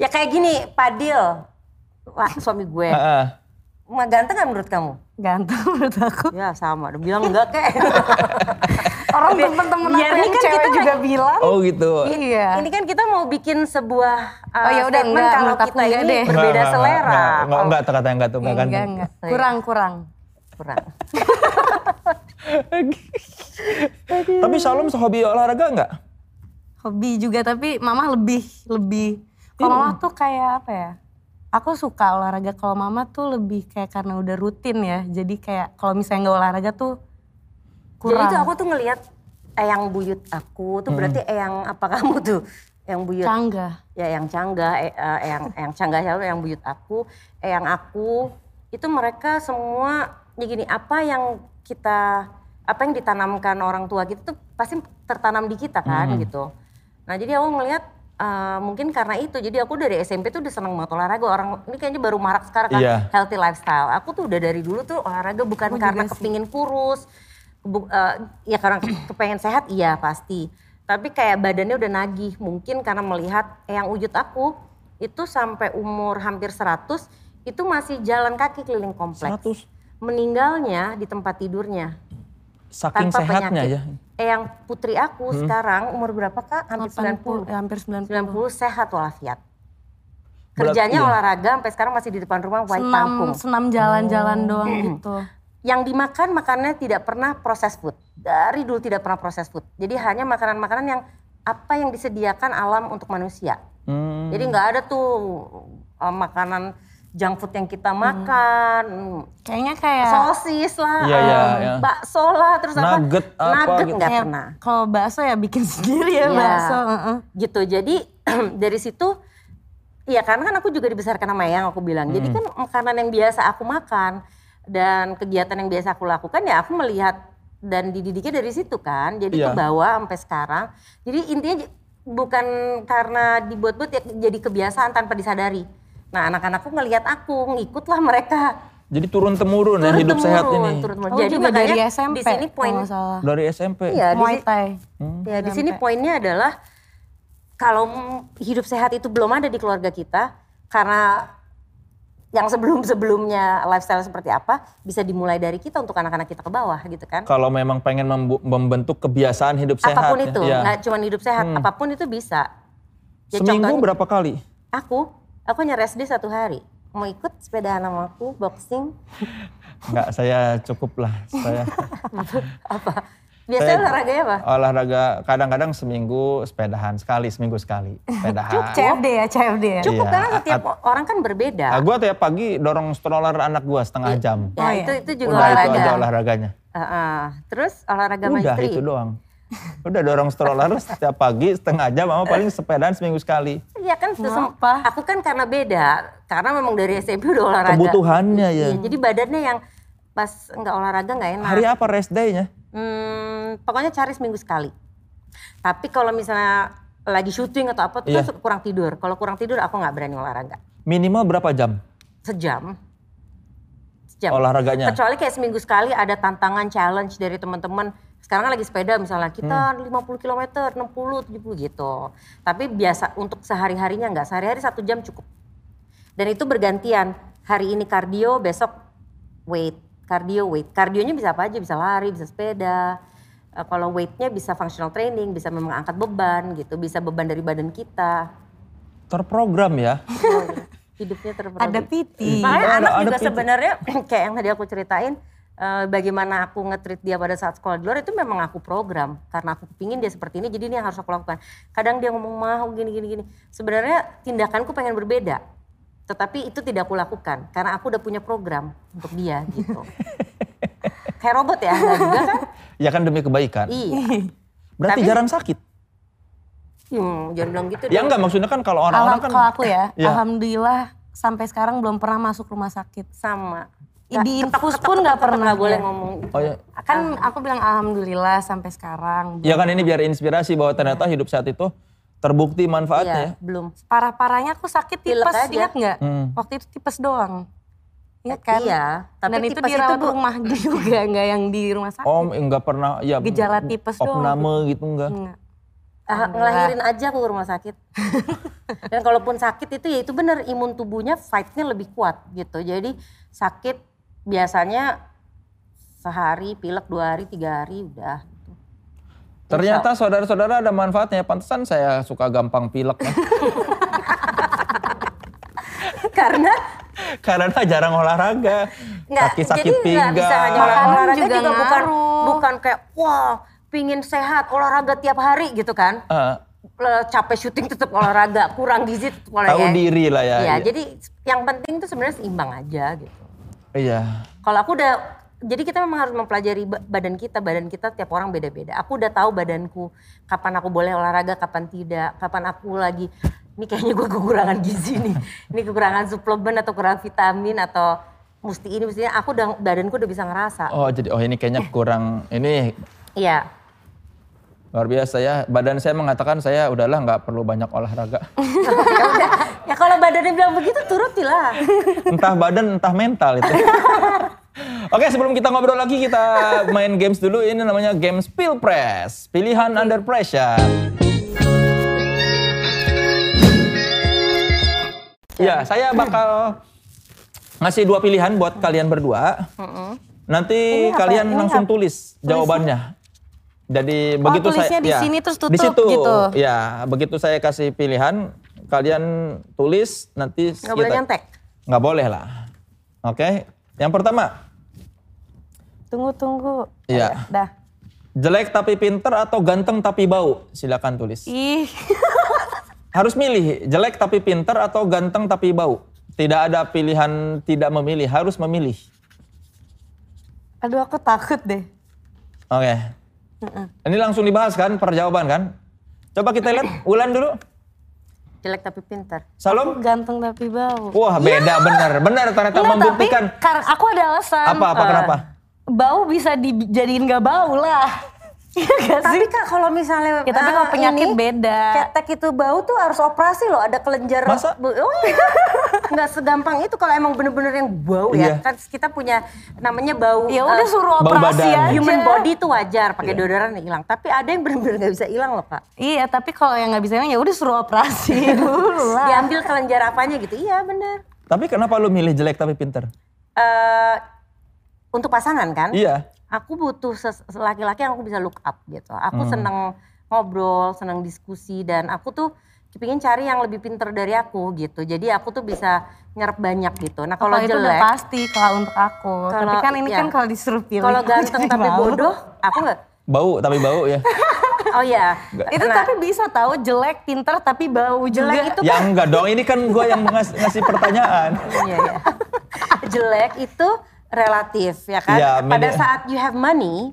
Ya kayak gini, Padil. Wah, suami gue. Heeh. Mah ganteng kan menurut kamu? Ganteng [LAUGHS] menurut aku. Ya sama, udah bilang enggak kek. [LAUGHS] Orang temen-temen aku biar yang kan cewek kita juga bilang. Oh gitu. Iya. Ini kan kita mau bikin sebuah uh, Oh, ya udah, statement enggak, kalau aku kita enggak ini deh. berbeda Enggak, enggak, selera. Enggak, enggak, enggak tuh katanya enggak tuh enggak Enggak, enggak. Kurang, kurang. Kurang. [LAUGHS] Tapi Shalom hobi olahraga enggak? Hobi juga tapi mama lebih, lebih. Kalau mama tuh kayak apa ya? Aku suka olahraga. Kalau mama tuh lebih kayak karena udah rutin ya. Jadi kayak kalau misalnya nggak olahraga tuh Jadi kurang. itu aku tuh ngelihat eyang buyut aku tuh berarti eyang apa kamu tuh? Eyang buyut. canggah. ya yang canggah, eh, eh, yang yang canggah selalu yang buyut aku, eh, yang aku itu mereka semua ya gini apa yang kita apa yang ditanamkan orang tua kita tuh pasti tertanam di kita kan gitu. Nah jadi aku ngelihat eh, mungkin karena itu jadi aku dari SMP tuh udah seneng banget olahraga orang ini kayaknya baru marak sekarang kan Iya. healthy lifestyle. Aku tuh udah dari dulu tuh olahraga bukan Aku karena kepingin kurus, bu- eh, ya karena kepengen sehat iya pasti. Tapi kayak badannya udah nagih mungkin karena melihat yang wujud aku itu sampai umur hampir 100 itu masih jalan kaki keliling kompleks. 100. Meninggalnya di tempat tidurnya Saking tanpa sehatnya penyakit. ya. Eh yang putri aku sekarang umur berapa kak? Hampir 80, 90. ya, hampir 90. 90 sehat walafiat. Berat, Kerjanya iya. olahraga sampai sekarang masih di depan rumah white Senam, senam jalan-jalan doang gitu. Yang dimakan makannya tidak pernah proses food. Dari dulu tidak pernah proses food. Jadi hanya makanan-makanan yang apa yang disediakan alam untuk manusia. Hmm. Jadi nggak ada tuh uh, makanan junk food yang kita makan. Hmm. Kayaknya kayak Sosis lah, Iya, iya, um, iya. bakso lah, terus apa? Nugget apa Nugget gitu. nggak pernah. kalau bakso ya bikin [LAUGHS] sendiri ya Iya. bakso. heeh. gitu jadi [CLEARS THROAT] dari situ ya karena kan aku juga dibesarkan sama yang aku bilang jadi Hmm. kan makanan yang biasa aku makan dan kegiatan yang biasa aku lakukan ya aku melihat dan dididiknya dari situ kan jadi Iya. kebawa sampai sekarang jadi intinya bukan karena dibuat-buat ya jadi kebiasaan tanpa disadari nah anak-anakku ngelihat aku ngikutlah mereka Jadi turun temurun ya hidup sehat Turun-temurun, ini. turun-temurun. Oh, jadi juga dari SMP di sini poin salah. Dari SMP. iya di Muay Thai. Ya di sini poinnya adalah kalau hidup sehat itu belum ada di keluarga kita karena yang sebelum-sebelumnya lifestyle seperti apa bisa dimulai dari kita untuk anak-anak kita ke bawah gitu kan. Kalau memang pengen membentuk kebiasaan hidup sehat. apa pun ya. itu, Iya. nggak cuma hidup sehat, apa pun itu bisa. Ya Seminggu contohnya, berapa kali? Aku, aku hanya rest day satu hari. Mau ikut sepedaan sama aku, boxing, Enggak, saya cukup lah. Saya [LAUGHS] apa? Biasanya Saya- olahraganya apa? olahraga kadang-kadang seminggu sepedahan sekali, seminggu sekali sepedahan. CFD ya, CFD ya. Cukup Iya, karena setiap orang kan berbeda. Nah, gue tiap pagi dorong stroller anak gue setengah jam. ya Oh, itu iya. itu juga Udah olahraga. itu aja olahraganya. Heeh. Terus olahraga Udah maestri. itu doang. Udah dorong stroller setiap pagi setengah jam, mama paling sepedaan seminggu sekali. Iya kan, Kenapa? aku kan karena beda, karena memang dari SMP udah olahraga. Kebutuhannya ya. Iya, jadi badannya yang pas nggak olahraga nggak enak. Hari apa rest day-nya? Hmm, pokoknya cari seminggu sekali. Tapi kalau misalnya lagi syuting atau apa, tuh suka kurang tidur. Kalau kurang tidur aku nggak berani olahraga. Minimal berapa jam Sejam. Sejam. olahraganya? Kecuali kayak seminggu sekali ada tantangan challenge dari teman-teman. Sekarang kan lagi sepeda misalnya kita Hmm. 50 km, 60, 70 gitu. Tapi biasa untuk sehari-harinya enggak. Sehari-hari satu jam cukup. Dan itu bergantian. Hari ini kardio, besok weight. Kardio, weight. Kardionya bisa apa aja, bisa lari, bisa sepeda. Eh, kalau weightnya bisa functional training, bisa memang angkat beban gitu. Bisa beban dari badan kita. Terprogram ya. Hidupnya terprogram. Ada PT. Makanya Ada- anak ada juga sebenarnya [CLEARS THROAT] kayak yang tadi aku ceritain eh, bagaimana aku nge-treat dia pada saat sekolah di luar itu memang aku program karena aku pingin dia seperti ini jadi ini yang harus aku lakukan. Kadang dia ngomong mah gini gini gini. Sebenarnya tindakanku pengen berbeda. Tetapi itu tidak aku lakukan karena aku udah punya program untuk dia [LAUGHS] gitu. kayak robot ya, enggak juga kan? Ya kan demi kebaikan. Iya. Berarti Tapi- jarang sakit. Hmm, jangan bilang gitu Ya enggak maksudnya kan kalau orang-orang kan kalau aku ya, Iya. alhamdulillah sampai sekarang belum pernah masuk rumah sakit. Sama. Di Ketok, infus ketok, pun nggak pernah boleh ya. ngomong. Oh ya. Kan aku bilang alhamdulillah sampai sekarang. Ya kan ini biar inspirasi bahwa ternyata hidup sehat itu terbukti manfaatnya ya. Iya, belum. Parah-parahnya aku sakit Pilek tipes, aja. ingat nggak? Hmm. Waktu itu tipes doang. Ingat kan? Iya, tapi Dan itu itu, dirawat Bu, rumah [LAUGHS] juga, nggak yang di rumah sakit. Om enggak pernah ya Gejala tipes doang. opname gitu enggak. Enggak. Ah, ngelahirin aja aku ke rumah sakit. [LAUGHS] Dan kalaupun sakit itu ya itu benar imun tubuhnya fight-nya lebih kuat gitu. Jadi sakit biasanya sehari, pilek dua hari, tiga hari udah. Ternyata saudara-saudara ada manfaatnya. Pantesan saya suka gampang pilek ya. [LAUGHS] Karena Karena jarang olahraga. nggak Kaki sakit pinggang. bisa hanya olahraga juga juga, bukan bukan kayak wah pingin sehat olahraga tiap hari gitu kan. Eh, Le- capek syuting tetap olahraga, kurang gizi tetap olahraga. tahu diri lah ya. Iya, Iya. jadi yang penting itu sebenarnya seimbang aja gitu. Iya. Kalau aku udah, jadi kita memang harus mempelajari ba- badan kita. Badan kita tiap orang beda-beda. Aku udah tahu badanku, kapan aku boleh olahraga, kapan tidak. Kapan aku lagi, ini kayaknya gue kekurangan gizi nih. Ini kekurangan suplemen atau kurang vitamin atau mesti ini, mesti ini. Aku udah, badanku udah bisa ngerasa. Oh jadi oh ini kayaknya kurang ini Iya. luar biasa ya. Badan saya mengatakan saya udahlah nggak perlu banyak olahraga. [LAUGHS] ya ya kalau badannya bilang begitu turutilah. entah badan entah mental itu. [LAUGHS] Oke sebelum kita ngobrol lagi kita main games dulu. Ini namanya games Pilpres. Pilihan under pressure. Ya saya bakal ngasih dua pilihan buat kalian berdua. Nanti kalian langsung apa? tulis jawabannya. Jadi begitu saya tulisnya di ya, sini terus di tutup situ, gitu. Ya, begitu saya kasih pilihan, kalian tulis nanti boleh kita- nyontek. Nggak boleh lah. Oke, yang pertama, Tunggu, tunggu. Iya. Dah. jelek tapi pinter atau ganteng tapi bau? Silakan tulis. Ih, [LAUGHS] Harus milih, jelek tapi pinter atau ganteng tapi bau. Tidak ada pilihan tidak memilih, harus memilih. aduh aku takut deh. Oke. Ini langsung dibahas kan, perjawaban kan? Coba kita lihat [CLEARS THROAT] Wulan dulu. Jelek tapi pintar. Salom? Ganteng tapi bau. Wah beda bener, bener ternyata Enggak, tapi membuktikan. karena aku ada alasan. Apa, apa, Eh, kenapa? Bau bisa dijadiin gak bau lah. [LAUGHS] Iya gak sih? Tapi kak kalau misalnya Ya, tapi eh, kalau penyakit ini, beda. Ketek itu bau tuh harus operasi loh, ada kelenjar. Masa? Bu- Oh iya. [LAUGHS] Nggak segampang itu kalau emang bener-bener yang bau Iya. ya. Kan kita punya namanya bau. Ya udah eh, suruh bau operasi badan. aja. Human body itu wajar pakai Iya. deodoran hilang. Tapi ada yang bener-bener nggak bisa hilang loh kak. Iya, tapi kalau yang nggak bisa hilang ya udah suruh operasi [LAUGHS] dulu lah. Diambil kelenjar apanya gitu. Iya bener. Tapi kenapa lu milih jelek tapi pinter? Eh untuk pasangan kan? Iya. aku butuh laki-laki yang aku bisa look up gitu. Aku Hmm. seneng ngobrol, seneng diskusi dan aku tuh kepingin cari yang lebih pinter dari aku gitu. Jadi aku tuh bisa nyerap banyak gitu. Nah kalau itu udah jelek, pasti kalau untuk aku. Kalau- tapi kan ini iya. kan kalau disuruh pilih. kalau [LAUGHS] ganteng tapi bodoh, aku nggak. Bau tapi bau ya. [LAUGHS] Oh iya. Itu Nah, tapi bisa tahu jelek, pinter tapi bau juga. jelek itu ya enggak dong, ini kan gue yang ngas- ngasih pertanyaan. Iya, iya. jelek itu relatif ya kan. Iya, Pada saat you have money,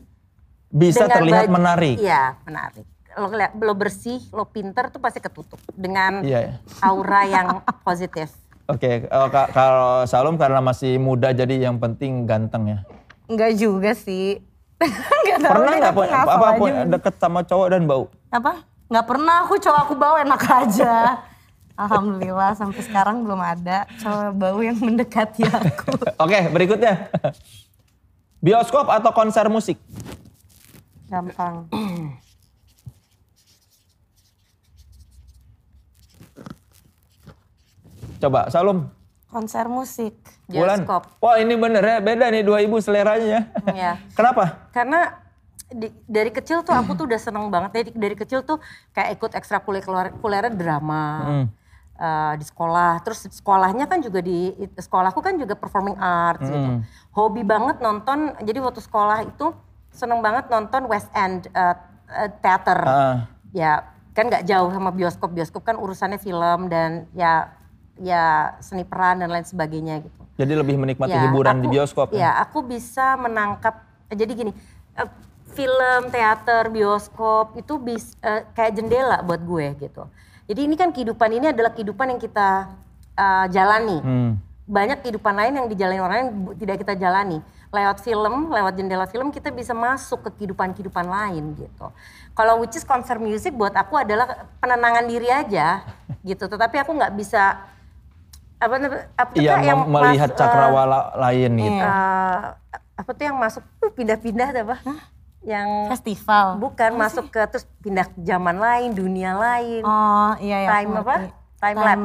Bisa terlihat menarik. Iya, menarik. Lo, lo bersih, lo pinter tuh pasti ketutup dengan Iya, iya. aura yang positif. Oke, eh, ka- kalau Salum karena masih muda jadi yang penting ganteng ya. Enggak juga sih. [LAUGHS] Enggak tahu Pernah nggak apa, apa punya deket sama cowok dan bau? Apa? Nggak pernah aku cowok aku bawa enak aja. [LAUGHS] Alhamdulillah sampai sekarang belum ada cowok bau yang mendekati aku. [LAUGHS] Oke, berikutnya. Bioskop atau konser musik? Gampang. Coba, Salum. Konser musik. Bioskop. Wah ini bener ya, beda nih dua ibu seleranya. Iya. Kenapa? Karena di- dari kecil tuh aku tuh udah seneng banget. Dari, dari kecil tuh kayak ikut ekstrakurikuler drama. Hmm. Eh, di sekolah, terus sekolahnya kan juga di sekolahku kan juga performing arts gitu. Hmm. Hobi banget nonton. Jadi waktu sekolah itu seneng banget nonton West End eh, eh, Theater. Ah. Ya kan nggak jauh sama bioskop. Bioskop kan urusannya film dan ya ya seni peran dan lain sebagainya gitu. Jadi lebih menikmati Ya, hiburan di aku- bioskop. ya? Ya, aku bisa menangkap. Jadi gini, eh, film, teater, bioskop itu bis, eh, kayak jendela buat gue gitu. Jadi ini kan kehidupan ini adalah kehidupan yang kita eh, jalani. Hmm. Banyak kehidupan lain yang dijalani orang lain bu- tidak kita jalani. Lewat film, lewat jendela film kita bisa masuk ke kehidupan-kehidupan lain gitu. Kalau which is konser musik buat aku adalah penenangan diri aja gitu. Tetapi aku nggak bisa apa apa Kak, yang melihat mas- cakrawala lain gitu. eh, apa tuh yang masuk tuh pindah-pindah apa? Yang Festival. bukan masuk ke terus pindah ke zaman lain, dunia lain. Oh iya ya. Time apa? Time lab.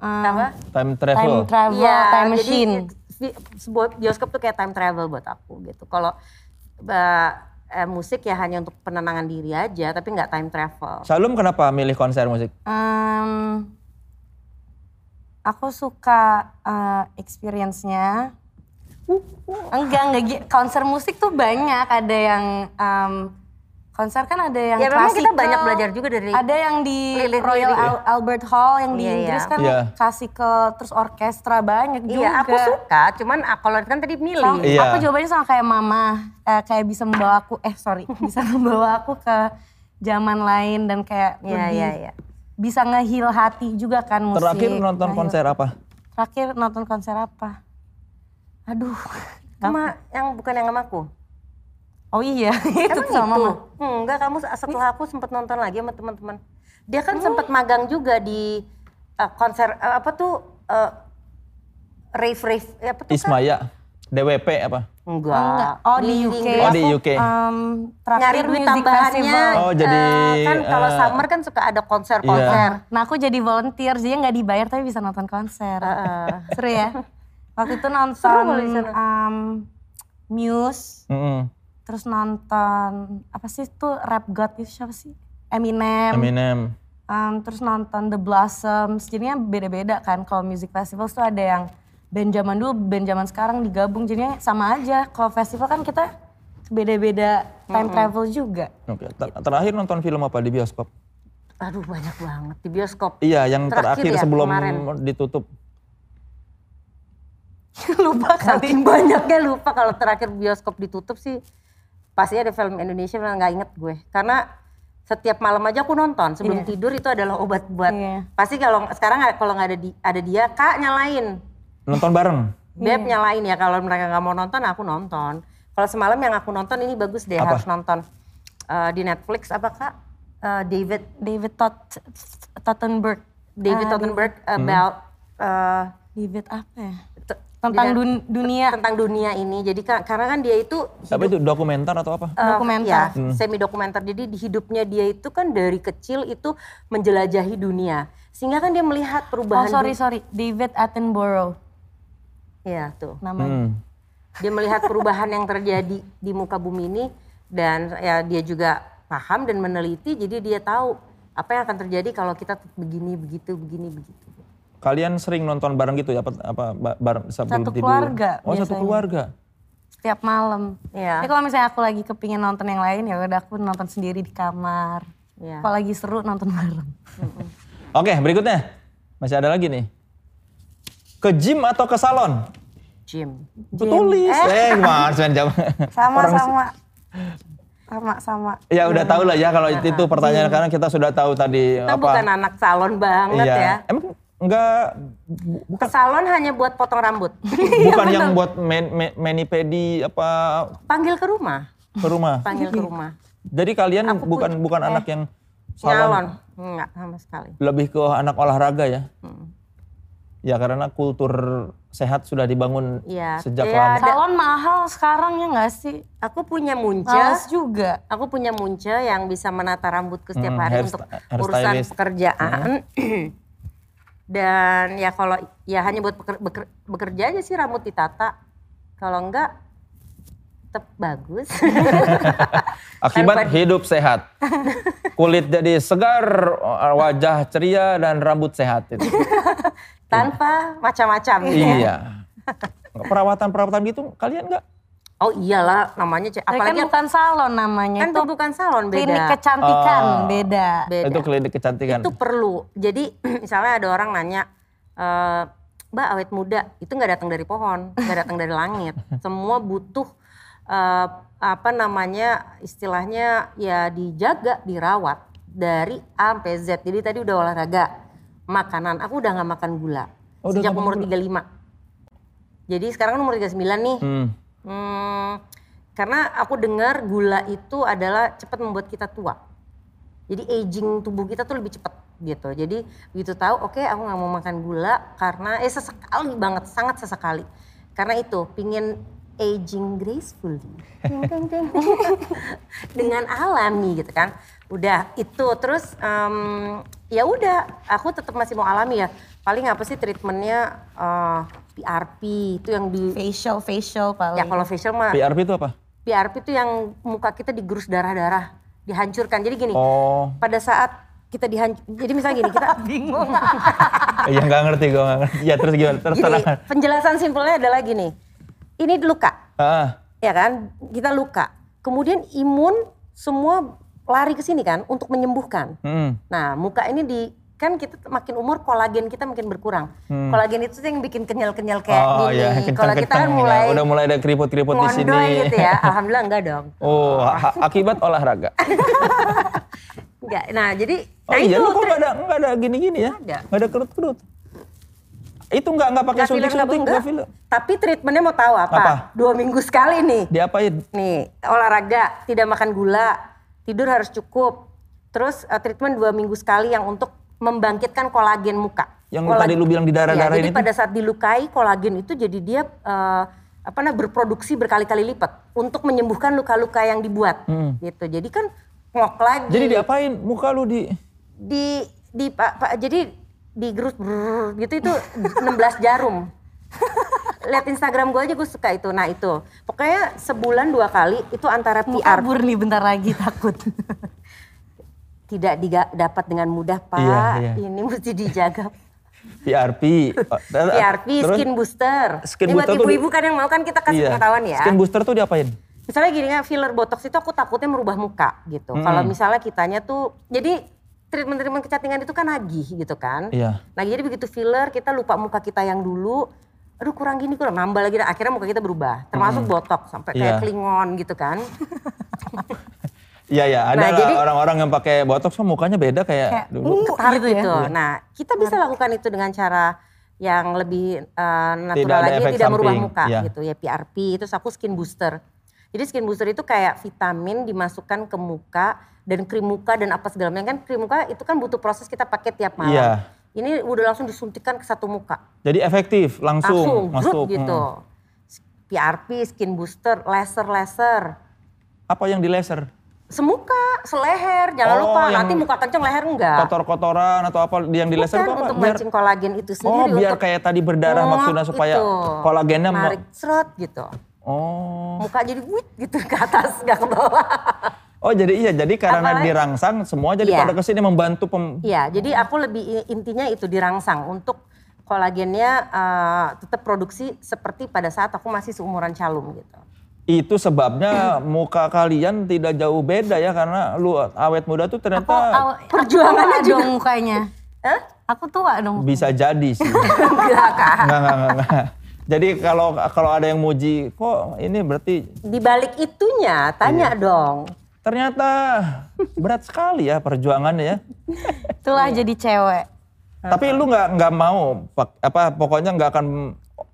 eh, apa? Time travel. Time travel, Iya, time jadi machine. vi- sebuah bioskop tuh kayak time travel buat aku gitu. Kalau eh, eh, musik ya hanya untuk penenangan diri aja, tapi nggak time travel. Salum kenapa milih konser musik? Em, aku suka eh, experience-nya. Enggak, enggak konser musik tuh banyak. Ada yang em, konser kan ada yang Ya, memang kita classical, banyak belajar juga dari Ada yang di. Royal Al- Albert Hall yang di Iya, iya. Inggris kan Iya. classical terus orkestra banyak juga. Iya, aku suka, cuman ah, kalau kan tadi milih. Sama- Iya. Aku jawabannya sama kayak mama, eh, kayak bisa membawa aku, eh sorry, [LAUGHS] bisa membawa aku ke zaman lain dan kayak Iya, lebih iya, iya. bisa ngehil hati juga kan musik. Terakhir nonton Ngehil. konser apa? Terakhir nonton konser apa? Aduh, Sama yang bukan yang sama aku. oh iya [LAUGHS] itu Emang sama itu? mama. Hmm, enggak, kamu setelah aku sempat nonton lagi sama teman-teman. Dia kan sempat magang juga di eh, konser eh, apa tuh eh, rave rave apa tuh? Ismaya. DWP apa? Enggak. Enggak. Oh di UK. Oh, di Aku, UK. em, terakhir Nyari duit tambahannya. Oh, jadi, kan kalau eh, summer kan suka ada konser-konser. Nah aku jadi volunteer, jadi nggak dibayar tapi bisa nonton konser. Seru ya? [LAUGHS] Waktu itu nonton em, Muse, Mm-mm. terus nonton apa sih itu rap god itu siapa sih? Eminem. Eminem. Em, terus nonton The Blossoms. Jadinya beda-beda kan. Kalau music festival tuh ada yang band zaman dulu, band zaman sekarang digabung. Jadinya sama aja. Kalau festival kan kita beda-beda time travel juga. Oke. ter- Terakhir nonton film apa di bioskop? Aduh banyak banget di bioskop. Iya, yang Terakhir terakhir, ya, sebelum kemarin. ditutup. [LAUGHS] Lupa kali. Saking [LAUGHS] banyaknya lupa kalau terakhir bioskop ditutup sih pasti ada film Indonesia yang nggak inget gue. Karena setiap malam aja aku nonton sebelum Iya. tidur itu adalah obat buat. Iya. Pasti kalau sekarang kalau nggak ada di, ada dia kak nyalain, Nonton bareng. [LAUGHS] beb nyalain ya kalau mereka nggak mau nonton aku nonton. Kalau semalam yang aku nonton ini bagus deh Apa? harus nonton Eh, di Netflix apa kak? Eh, David David Tot Tottenberg. David Ah, Tottenberg Hmm. about eh, David apa ya? Tentang dun- dunia. tentang dunia ini. Jadi ka- karena kan dia itu Apa itu dokumenter atau apa? Eh, Dokumenter. ya, semi dokumenter. Jadi di hidupnya dia itu kan dari kecil itu menjelajahi dunia. Sehingga kan dia melihat Oh perubahan. sorry du- sorry, David Attenborough Iya tuh. namanya. Hmm. Dia melihat perubahan yang terjadi di muka bumi ini dan ya dia juga paham dan meneliti. Jadi dia tahu apa yang akan terjadi kalau kita begini begitu begini begitu. Kalian sering nonton bareng gitu ya? Apa, apa ba- bareng sebelum Satu tidur? keluarga Oh, satu biasanya. keluarga. Setiap malam. Iya. Tapi kalau misalnya aku lagi kepingin nonton yang lain ya udah aku nonton sendiri di kamar. Iya. Kalau lagi seru nonton bareng. Oke, berikutnya. Masih ada lagi nih. Ke gym atau ke salon? Gym. Tulis. Eh, gimana Sven jawab? Sama Orang- sama. Sama-sama. Ya udah tahu lah ya kalau itu pertanyaan karena kita sudah tahu tadi Kita apa. bukan anak salon banget iya. ya. Emang enggak Ke salon hanya buat potong rambut. [LAUGHS] bukan yang buat men, men, mani-pedi apa Panggil ke rumah. ke rumah. Panggil ke rumah. Jadi kalian Aku pun- bukan bukan eh, anak yang Nyalon. salon, Enggak sama sekali. lebih ke anak olahraga ya. Hmm. Ya karena kultur sehat sudah dibangun Iya. sejak Iya, lama. Salon mahal sekarang ya nggak sih? Aku punya munca. Males juga. Aku punya munca yang bisa menata rambutku setiap Hmm, hari hair- untuk hair urusan pekerjaan. [CLEARS THROAT] Dan ya kalau ya hanya buat beker- beker- bekerja aja sih rambut ditata. Kalau enggak tetap bagus. [LAUGHS] Akibat Tanpa- hidup sehat. Kulit jadi segar, wajah ceria dan rambut sehat itu. [LAUGHS] Tanpa macam-macam. ya. iya. Perawatan-perawatan gitu kalian enggak? Oh iyalah namanya Cek. Kan apalagi bukan salon namanya. kan itu itu bukan salon beda. klinik kecantikan Oh. beda. Beda. Itu klinik kecantikan. Itu perlu. Jadi [CLEARS THROAT] misalnya ada orang nanya, "Eh, Mbak awet muda itu nggak datang dari pohon, nggak datang dari langit. [LAUGHS] Semua butuh eh, apa namanya istilahnya ya dijaga, dirawat dari A sampai Z. Jadi tadi udah olahraga, makanan. Aku udah nggak makan gula Oh, udah sejak nggak umur makan 35. Jadi sekarang kan umur 39 nih. Hmm. Hmm, karena aku dengar gula itu adalah cepat membuat kita tua. Jadi aging tubuh kita tuh lebih cepat gitu. Jadi begitu tahu, oke aku nggak mau makan gula karena eh sesekali banget, sangat sesekali. Karena itu pingin aging gracefully, [LAUGHS] dengan alami gitu kan. Udah itu terus em, ya udah, aku tetap masih mau alami ya. Paling apa sih treatmentnya eh, PRP itu yang di Facial, facial paling. Ya kalau facial mah PRP itu apa? PRP itu yang muka kita digerus darah-darah, dihancurkan. Jadi gini, Oh, pada saat kita dihancur, jadi misalnya gini, kita [LAUGHS] bingung. [LAUGHS] iya nggak ngerti gue nggak ngerti. Ya terus gimana? Terus gini, penjelasan simpelnya adalah gini. Ini luka, Ah, ya kan? Kita luka. Kemudian imun semua lari ke sini kan untuk menyembuhkan. hmm. Nah, muka ini di kan kita makin umur kolagen kita makin berkurang. Kolagen itu yang bikin kenyal-kenyal kayak Hmm. Oh gini. iya, Kalau kita kan kencang-kencang. mulai Udah mulai ada keriput-keriput di sini. gitu ya. [LAUGHS] Alhamdulillah enggak dong. Oh, akibat olahraga. [LAUGHS] Enggak. Nah, jadi Oh nah iya, itu lu kok tri- nggak ada nggak ada gini-gini ya? Ada. Nggak ada kerut-kerut. Itu nggak nggak pakai suntik-suntik, enggak. nggak filler. Tapi treatmentnya mau tahu apa? Apa? Dua minggu sekali nih. Diapain? Nih, olahraga, tidak makan gula, tidur harus cukup. Terus eh, treatment dua minggu sekali yang untuk membangkitkan kolagen muka. Yang Kolag- tadi lu bilang di darah-darah Iya, ini Jadi pada saat dilukai kolagen itu jadi dia eh, apa namanya berproduksi berkali-kali lipat untuk menyembuhkan luka-luka yang dibuat. Hmm. Gitu. Jadi kan ngok lagi. Jadi diapain? Muka lu di di di pak pak jadi digerus brrrr, gitu itu 16 jarum. [LAUGHS] Lihat Instagram gue aja gue suka itu. Nah itu pokoknya sebulan dua kali itu antara Mau PR kabur nih bentar lagi takut. [LAUGHS] tidak dapat dengan mudah pak. Iya, iya. Ini mesti dijaga. [LAUGHS] PRP. Oh, PRP, terus? skin booster. Skin Ini buat booster ibu-ibu kan yang mau kan kita kasih Iya. pengetahuan ya. Skin booster tuh diapain? Misalnya gini kan filler botox itu aku takutnya merubah muka gitu. Hmm. Kalau misalnya kitanya tuh jadi treatment-treatment kecantikan itu kan nagih gitu kan. Iya. Nah jadi begitu filler kita lupa muka kita yang dulu, aduh kurang gini kurang nambah lagi, akhirnya muka kita berubah. Termasuk botok sampai kayak Iya. klingon gitu kan. [LAUGHS] Iya ya, ada Nah, jadi- orang-orang yang pakai botox kan mukanya beda kayak Kayak, dulu. uh, gitu ya. gitu. Nah kita bisa lakukan itu dengan cara yang lebih Tidak natural ada lagi, tidak merubah samping, muka iya. gitu ya PRP. Terus aku skin booster. Jadi skin booster itu kayak vitamin dimasukkan ke muka dan krim muka dan apa segala macam kan krim muka itu kan butuh proses kita pakai tiap malam. Iya. Ini udah langsung disuntikan ke satu muka. Jadi efektif langsung, langsung masuk. grup gitu. Hmm. PRP, skin booster, laser-laser. Apa yang di laser? Semuka, seleher, jangan Oh, lupa. Nanti muka kenceng, leher enggak. Kotor-kotoran atau apa yang di laser Bukan itu apa? untuk Biar- mancing kolagen itu oh, sendiri. biar untuk kayak tadi berdarah maksudnya supaya gitu. kolagennya Narik serot gitu. Oh. Muka jadi wit gitu ke atas, enggak ke bawah. Oh, jadi iya, jadi karena Apalagi- dirangsang semua jadi Iya. pada ke sini membantu pem Iya, jadi aku lebih intinya itu dirangsang untuk kolagennya eh, tetap produksi seperti pada saat aku masih seumuran calum gitu. Itu sebabnya muka kalian tidak jauh beda ya karena lu awet muda tuh ternyata Aku, aw- Perjuangannya aku dong mukanya. Hah? Aku tua dong. bisa jadi sih. [LAUGHS] Enggak kak. Enggak, enggak, enggak, enggak. Jadi kalau kalau ada yang muji, kok ini berarti Di balik itunya tanya Iya. dong. Ternyata berat sekali ya perjuangannya ya. Itulah jadi cewek. Tapi lu nggak nggak mau apa pokoknya nggak akan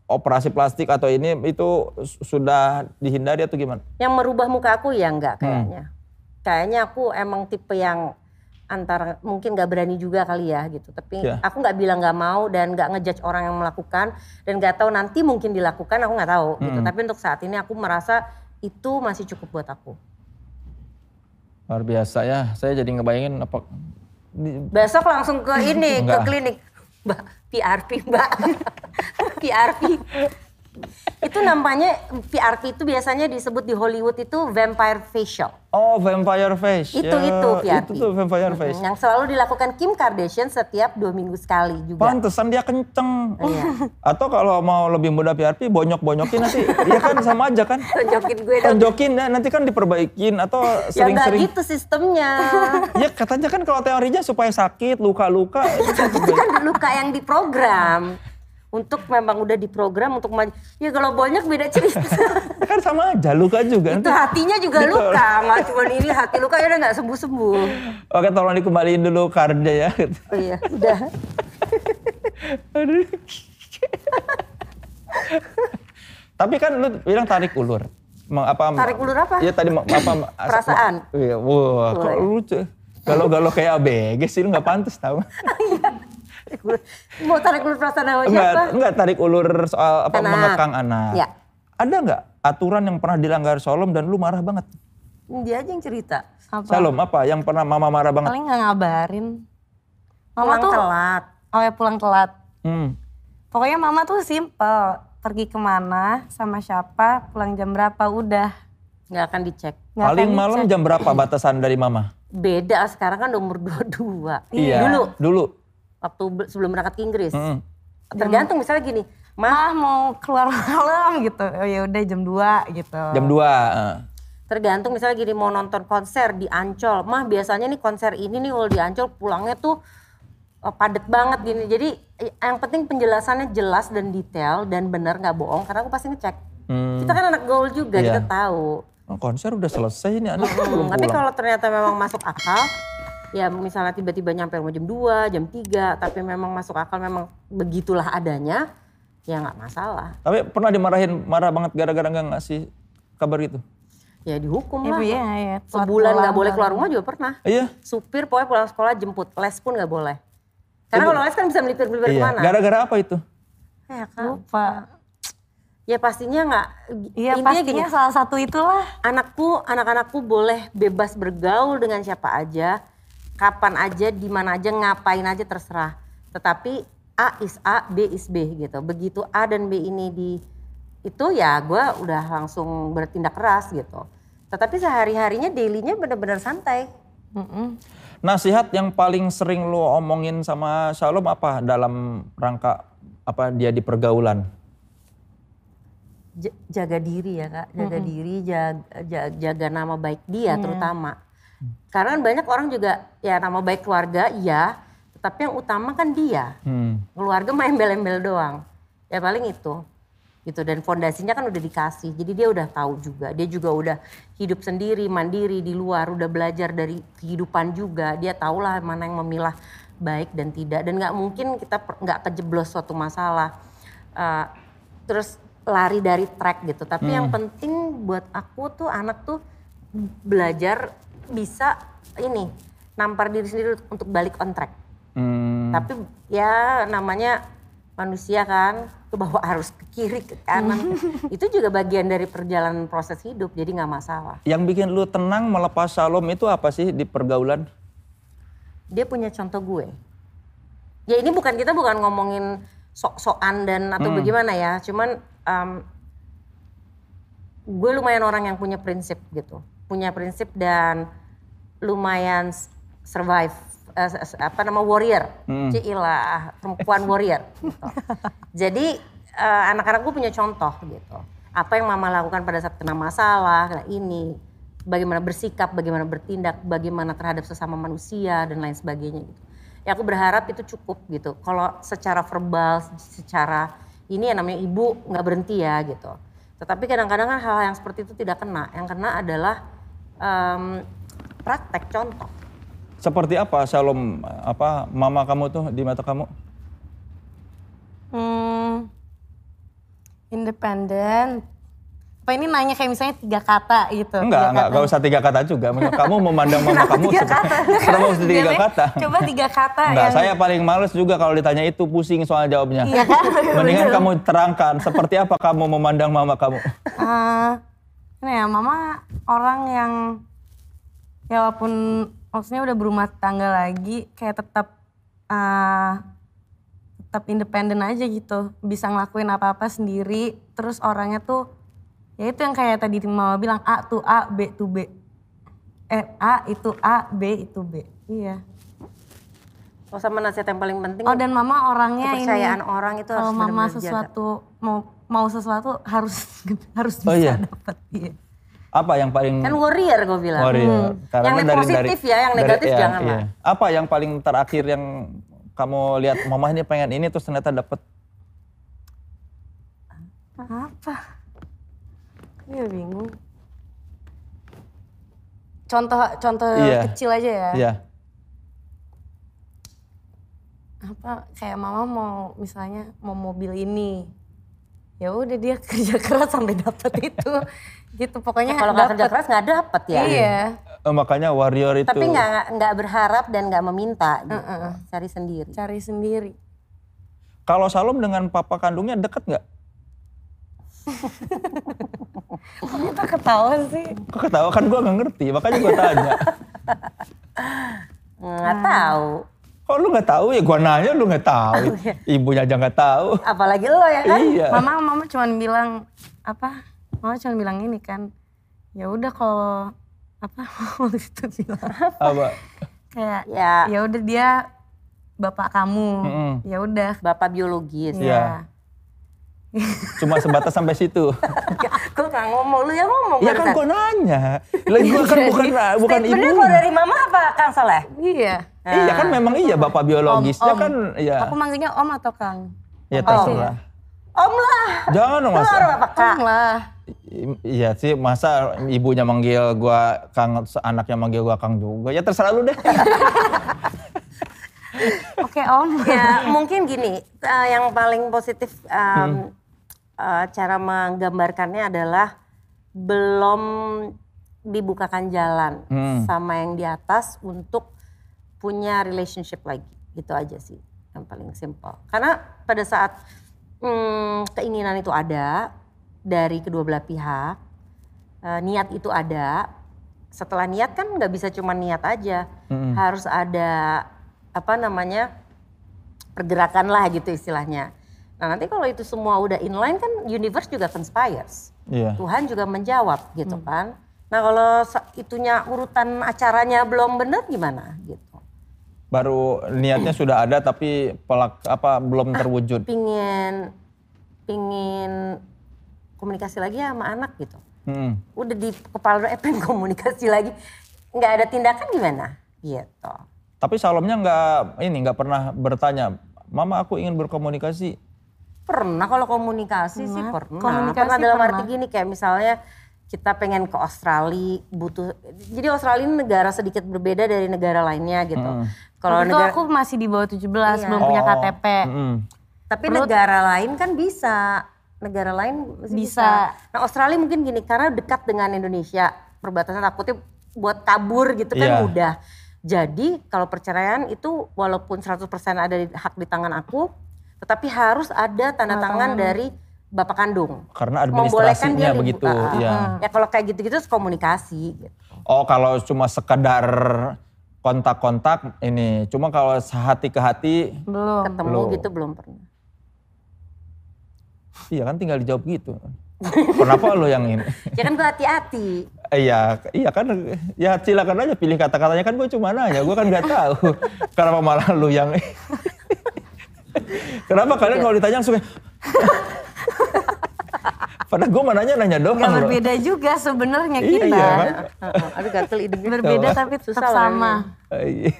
operasi plastik atau ini itu sudah dihindari atau gimana? Yang merubah muka aku ya enggak kayaknya. Hmm. Kayaknya aku emang tipe yang antara mungkin nggak berani juga kali ya gitu. Tapi yeah. aku nggak bilang nggak mau dan nggak ngejudge orang yang melakukan dan nggak tahu nanti mungkin dilakukan aku nggak tahu gitu. hmm. gitu. Tapi untuk saat ini aku merasa itu masih cukup buat aku. Luar biasa ya. Saya jadi ngebayangin apa Besok langsung ke ini, ke klinik. Mbak, PRP, Mbak. [LAUGHS] PRP. Itu namanya PRP itu biasanya disebut di Hollywood itu vampire facial. Oh, vampire face. Itu ya, itu PRP. Itu tuh vampire face. Yang selalu dilakukan Kim Kardashian setiap dua minggu sekali juga. Pantesan dia kenceng. Oh, iya. [LAUGHS] Atau kalau mau lebih mudah PRP, bonyok-bonyokin nanti. Iya [LAUGHS] kan sama aja kan? Tonjokin gue dong. Tonjokin ya, nanti kan diperbaikin atau sering-sering. Ya gitu sistemnya. [LAUGHS] ya katanya kan kalau teorinya supaya sakit, luka-luka. itu kan luka yang diprogram untuk memang udah diprogram untuk maju. Ya kalau banyak beda cerita. [LAUGHS] kan sama aja luka juga. Itu hatinya juga Betul. luka, nggak cuma ini hati luka ya udah nggak sembuh sembuh. Oke tolong dikembaliin dulu karda ya. Oh iya udah. Aduh. [LAUGHS] Tapi kan lu bilang tarik ulur. Apa, tarik ulur apa? Iya tadi apa? [LAUGHS] Perasaan. Iya, wah, kok lucu. Galau-galau kayak ABG sih lu nggak pantas tahu. Mau tarik ulur perasaan sama enggak, siapa? Enggak, tarik ulur soal apa anak. mengekang anak. Ya. Ada nggak aturan yang pernah dilanggar Solom dan lu marah banget? Dia aja yang cerita. Apa? Salom apa yang pernah mama marah banget? Paling nggak ngabarin. Mama pulang tuh telat. Oh ya pulang telat. Hmm. Pokoknya mama tuh simple. Pergi ke mana, sama siapa, pulang jam berapa, udah. Nggak akan dicek. Nggak Paling akan malam dicek. jam berapa batasan dari mama? Beda, sekarang kan umur 22. Iya. Dulu. Dulu waktu sebelum berangkat ke Inggris. Hmm. Tergantung misalnya gini, mah mau keluar malam gitu. Oh ya udah jam 2 gitu. Jam 2. Uh. Tergantung misalnya gini mau nonton konser di Ancol. Mah biasanya nih konser ini nih kalau di Ancol pulangnya tuh oh, padet banget gini. Jadi yang penting penjelasannya jelas dan detail dan benar nggak bohong karena aku pasti ngecek. Hmm. Kita kan anak gaul juga, yeah. kita tahu. Oh, konser udah selesai ini anak belum Tapi kalau ternyata memang masuk akal, ya misalnya tiba-tiba nyampe rumah jam 2, jam 3, tapi memang masuk akal memang begitulah adanya, ya nggak masalah. Tapi pernah dimarahin, marah banget gara-gara nggak ngasih kabar itu? Ya dihukum ya, lah. Iya, iya. Sebulan nggak boleh keluar rumah juga pernah. Iya. Supir pokoknya pulang sekolah jemput, les pun nggak boleh. Karena kalau les kan bisa melipir-melipir iya. ke mana. Gara-gara apa itu? Ya kan. Lupa. Ya pastinya nggak. Iya pastinya gini, salah satu itulah. Anakku, anak-anakku boleh bebas bergaul dengan siapa aja kapan aja, di mana aja, ngapain aja terserah. Tetapi A is A, B is B gitu. Begitu A dan B ini di itu ya gue udah langsung bertindak keras gitu. Tetapi sehari-harinya dailynya bener-bener santai. Mm -mm. Nasihat yang paling sering lo omongin sama Shalom apa dalam rangka apa dia di pergaulan? jaga diri ya kak, jaga mm -hmm. diri, jaga, jaga, jaga nama baik dia yeah. terutama karena kan banyak orang juga ya nama baik keluarga iya, tetapi yang utama kan dia. Hmm. Keluarga main embel-embel doang. Ya paling itu. Gitu dan fondasinya kan udah dikasih. Jadi dia udah tahu juga. Dia juga udah hidup sendiri, mandiri di luar, udah belajar dari kehidupan juga. Dia tahulah mana yang memilah baik dan tidak dan nggak mungkin kita nggak kejeblos suatu masalah. Uh, terus lari dari track gitu. Tapi hmm. yang penting buat aku tuh anak tuh belajar bisa ini nampar diri sendiri untuk balik on track. Hmm. Tapi ya namanya manusia kan ke bawah [LAUGHS] arus ke kiri ke kanan [LAUGHS] itu juga bagian dari perjalanan proses hidup jadi nggak masalah. Yang bikin lu tenang melepas salom itu apa sih di pergaulan? Dia punya contoh gue. Ya ini bukan kita bukan ngomongin sok-sokan dan atau hmm. bagaimana ya, cuman um, gue lumayan orang yang punya prinsip gitu punya prinsip dan lumayan survive uh, apa nama warrior, hmm. cilah perempuan [LAUGHS] warrior. Gitu. Jadi uh, anak-anakku punya contoh gitu. Apa yang mama lakukan pada saat kena masalah, kena ini, bagaimana bersikap, bagaimana bertindak, bagaimana terhadap sesama manusia dan lain sebagainya gitu. Ya aku berharap itu cukup gitu. Kalau secara verbal, secara ini yang namanya ibu nggak berhenti ya gitu. Tetapi kadang-kadang kan hal, hal yang seperti itu tidak kena. Yang kena adalah um, praktek contoh. Seperti apa Shalom apa mama kamu tuh di mata kamu? Hmm, independen. Apa ini nanya kayak misalnya tiga kata gitu? Enggak, tiga enggak, kata. enggak usah tiga kata juga. Kamu memandang mama Kenapa kamu tiga seperti- kata? Kenapa harus tiga kata? Coba tiga kata Enggak, yang saya paling males juga kalau ditanya itu pusing soal jawabnya. Iya kan? [LAUGHS] Mendingan kamu terangkan seperti apa kamu memandang mama kamu. Eh, ini ya mama orang yang ya walaupun maksudnya udah berumah tangga lagi kayak tetap eh, tetap independen aja gitu. Bisa ngelakuin apa-apa sendiri. Terus orangnya tuh ya itu yang kayak tadi mama bilang A tuh A B tuh B. Eh A itu A B itu B. Iya. Oh sama nasihat yang paling penting oh dan mama orangnya ini kepercayaan orang itu harus kalau mama sesuatu mau mau sesuatu harus [LAUGHS] harus Oh, bisa iya? dapat iya. Apa yang paling Kan warrior gue bilang. warrior? Karena Yang kan positif ya, yang negatif iya, jangan lah. Apa yang paling terakhir yang kamu lihat mama ini pengen ini terus ternyata dapet Apa? Iya bingung. Contoh contoh Iya. kecil aja ya. Iya. Apa kayak mama mau misalnya mau mobil ini. Ya udah dia [LAUGHS] kerja keras sampai dapet itu. gitu pokoknya Ya, kalau nggak kerja keras nggak dapet ya. Iya. Eh, makanya warrior itu. Tapi nggak nggak berharap dan nggak meminta. Gitu. Cari sendiri. Cari sendiri. Kalau Salom dengan papa kandungnya deket nggak? [LAUGHS] Kita ketawa sih. Kok ketawa kan gue nggak ngerti, makanya gue tanya. Nggak tahu. Kok lu nggak tahu ya? Gue nanya lu nggak tahu. Ibunya aja nggak tahu. Apalagi lo ya kan. Iya. Mama mama cuman bilang apa? Mama cuman bilang ini kan. Ya udah kalau apa [LAUGHS] waktu itu bilang Apa? kayak Ya ya udah dia bapak kamu Mm-mm. ya udah bapak biologis. Iya. Cuma sebatas sampai situ. Gue nggak ngomong, lu yang ngomong. ya kan gue nanya. Lagi gue kan bukan bukan Statementnya ibu. kalau dari mama apa Kang Soleh? iya Iya kan memang iya bapak biologisnya Om, om. kan ya. aku manggilnya om atau kang Ya terserah. Om lah. Jangan dong Lu masa. orang apa kak? om lah Iya sih, masa ibunya manggil gua Kang, anaknya manggil gua Kang juga. Ya terserah lu deh. oke om ya mungkin gini, eh, yang paling positif Hmm. Eh, cara menggambarkannya adalah belum dibukakan jalan Hmm. sama yang di atas untuk punya relationship lagi, gitu aja sih yang paling simple. Karena pada saat hmm, keinginan itu ada dari kedua belah pihak, eh, niat itu ada. Setelah niat kan nggak bisa cuma niat aja, Mm-mm. harus ada apa namanya pergerakan lah gitu istilahnya. Nah nanti kalau itu semua udah inline kan universe juga conspires. Iya. Tuhan juga menjawab gitu kan. Nah kalau itunya urutan acaranya belum bener gimana gitu. Baru niatnya sudah ada tapi pelak apa belum terwujud. Pingin, pingin komunikasi lagi sama anak gitu. Mm. Udah di kepala udah eh pengen komunikasi lagi. nggak ada tindakan gimana gitu. Tapi Salomnya nggak ini nggak pernah bertanya, Mama aku ingin berkomunikasi. Pernah kalau komunikasi sih Pernah. pernah. Komunikasi pernah dalam pernah. arti gini kayak misalnya kita pengen ke Australia butuh jadi Australia ini negara sedikit berbeda dari negara lainnya gitu. Hmm. Kalau negara aku masih di bawah 17 Iya. belum punya Oh, KTP mm-mm. tapi negara lain kan bisa. Negara lain bisa. Bisa. Nah, Australia mungkin gini karena dekat dengan Indonesia, perbatasan takutnya buat kabur gitu kan Iya. mudah. Jadi kalau perceraian itu walaupun 100% ada di, hak di tangan aku, tetapi harus ada tanda tangan dari bapak kandung. Karena administrasinya dia begitu. Ya. Ya kalau kayak gitu-gitu terus komunikasi gitu. Oh kalau cuma sekedar kontak-kontak ini, cuma kalau sehati ke hati, belum Ketemu Belum. gitu belum pernah. iya kan tinggal dijawab gitu. Kenapa lo yang ini? [LAUGHS] Ya kan gue hati-hati. Iya, iya kan, ya silakan aja pilih kata-katanya kan gue cuma nanya, gue kan nggak tahu. Kenapa malah lu yang Kenapa kalian kalau ditanya langsung Padahal gue mananya nanya doang loh. berbeda juga sebenarnya Iya, kita kan? Heeh, Aduh gatel hidungnya. berbeda Coba. tapi tetap Susah loh sama Iya.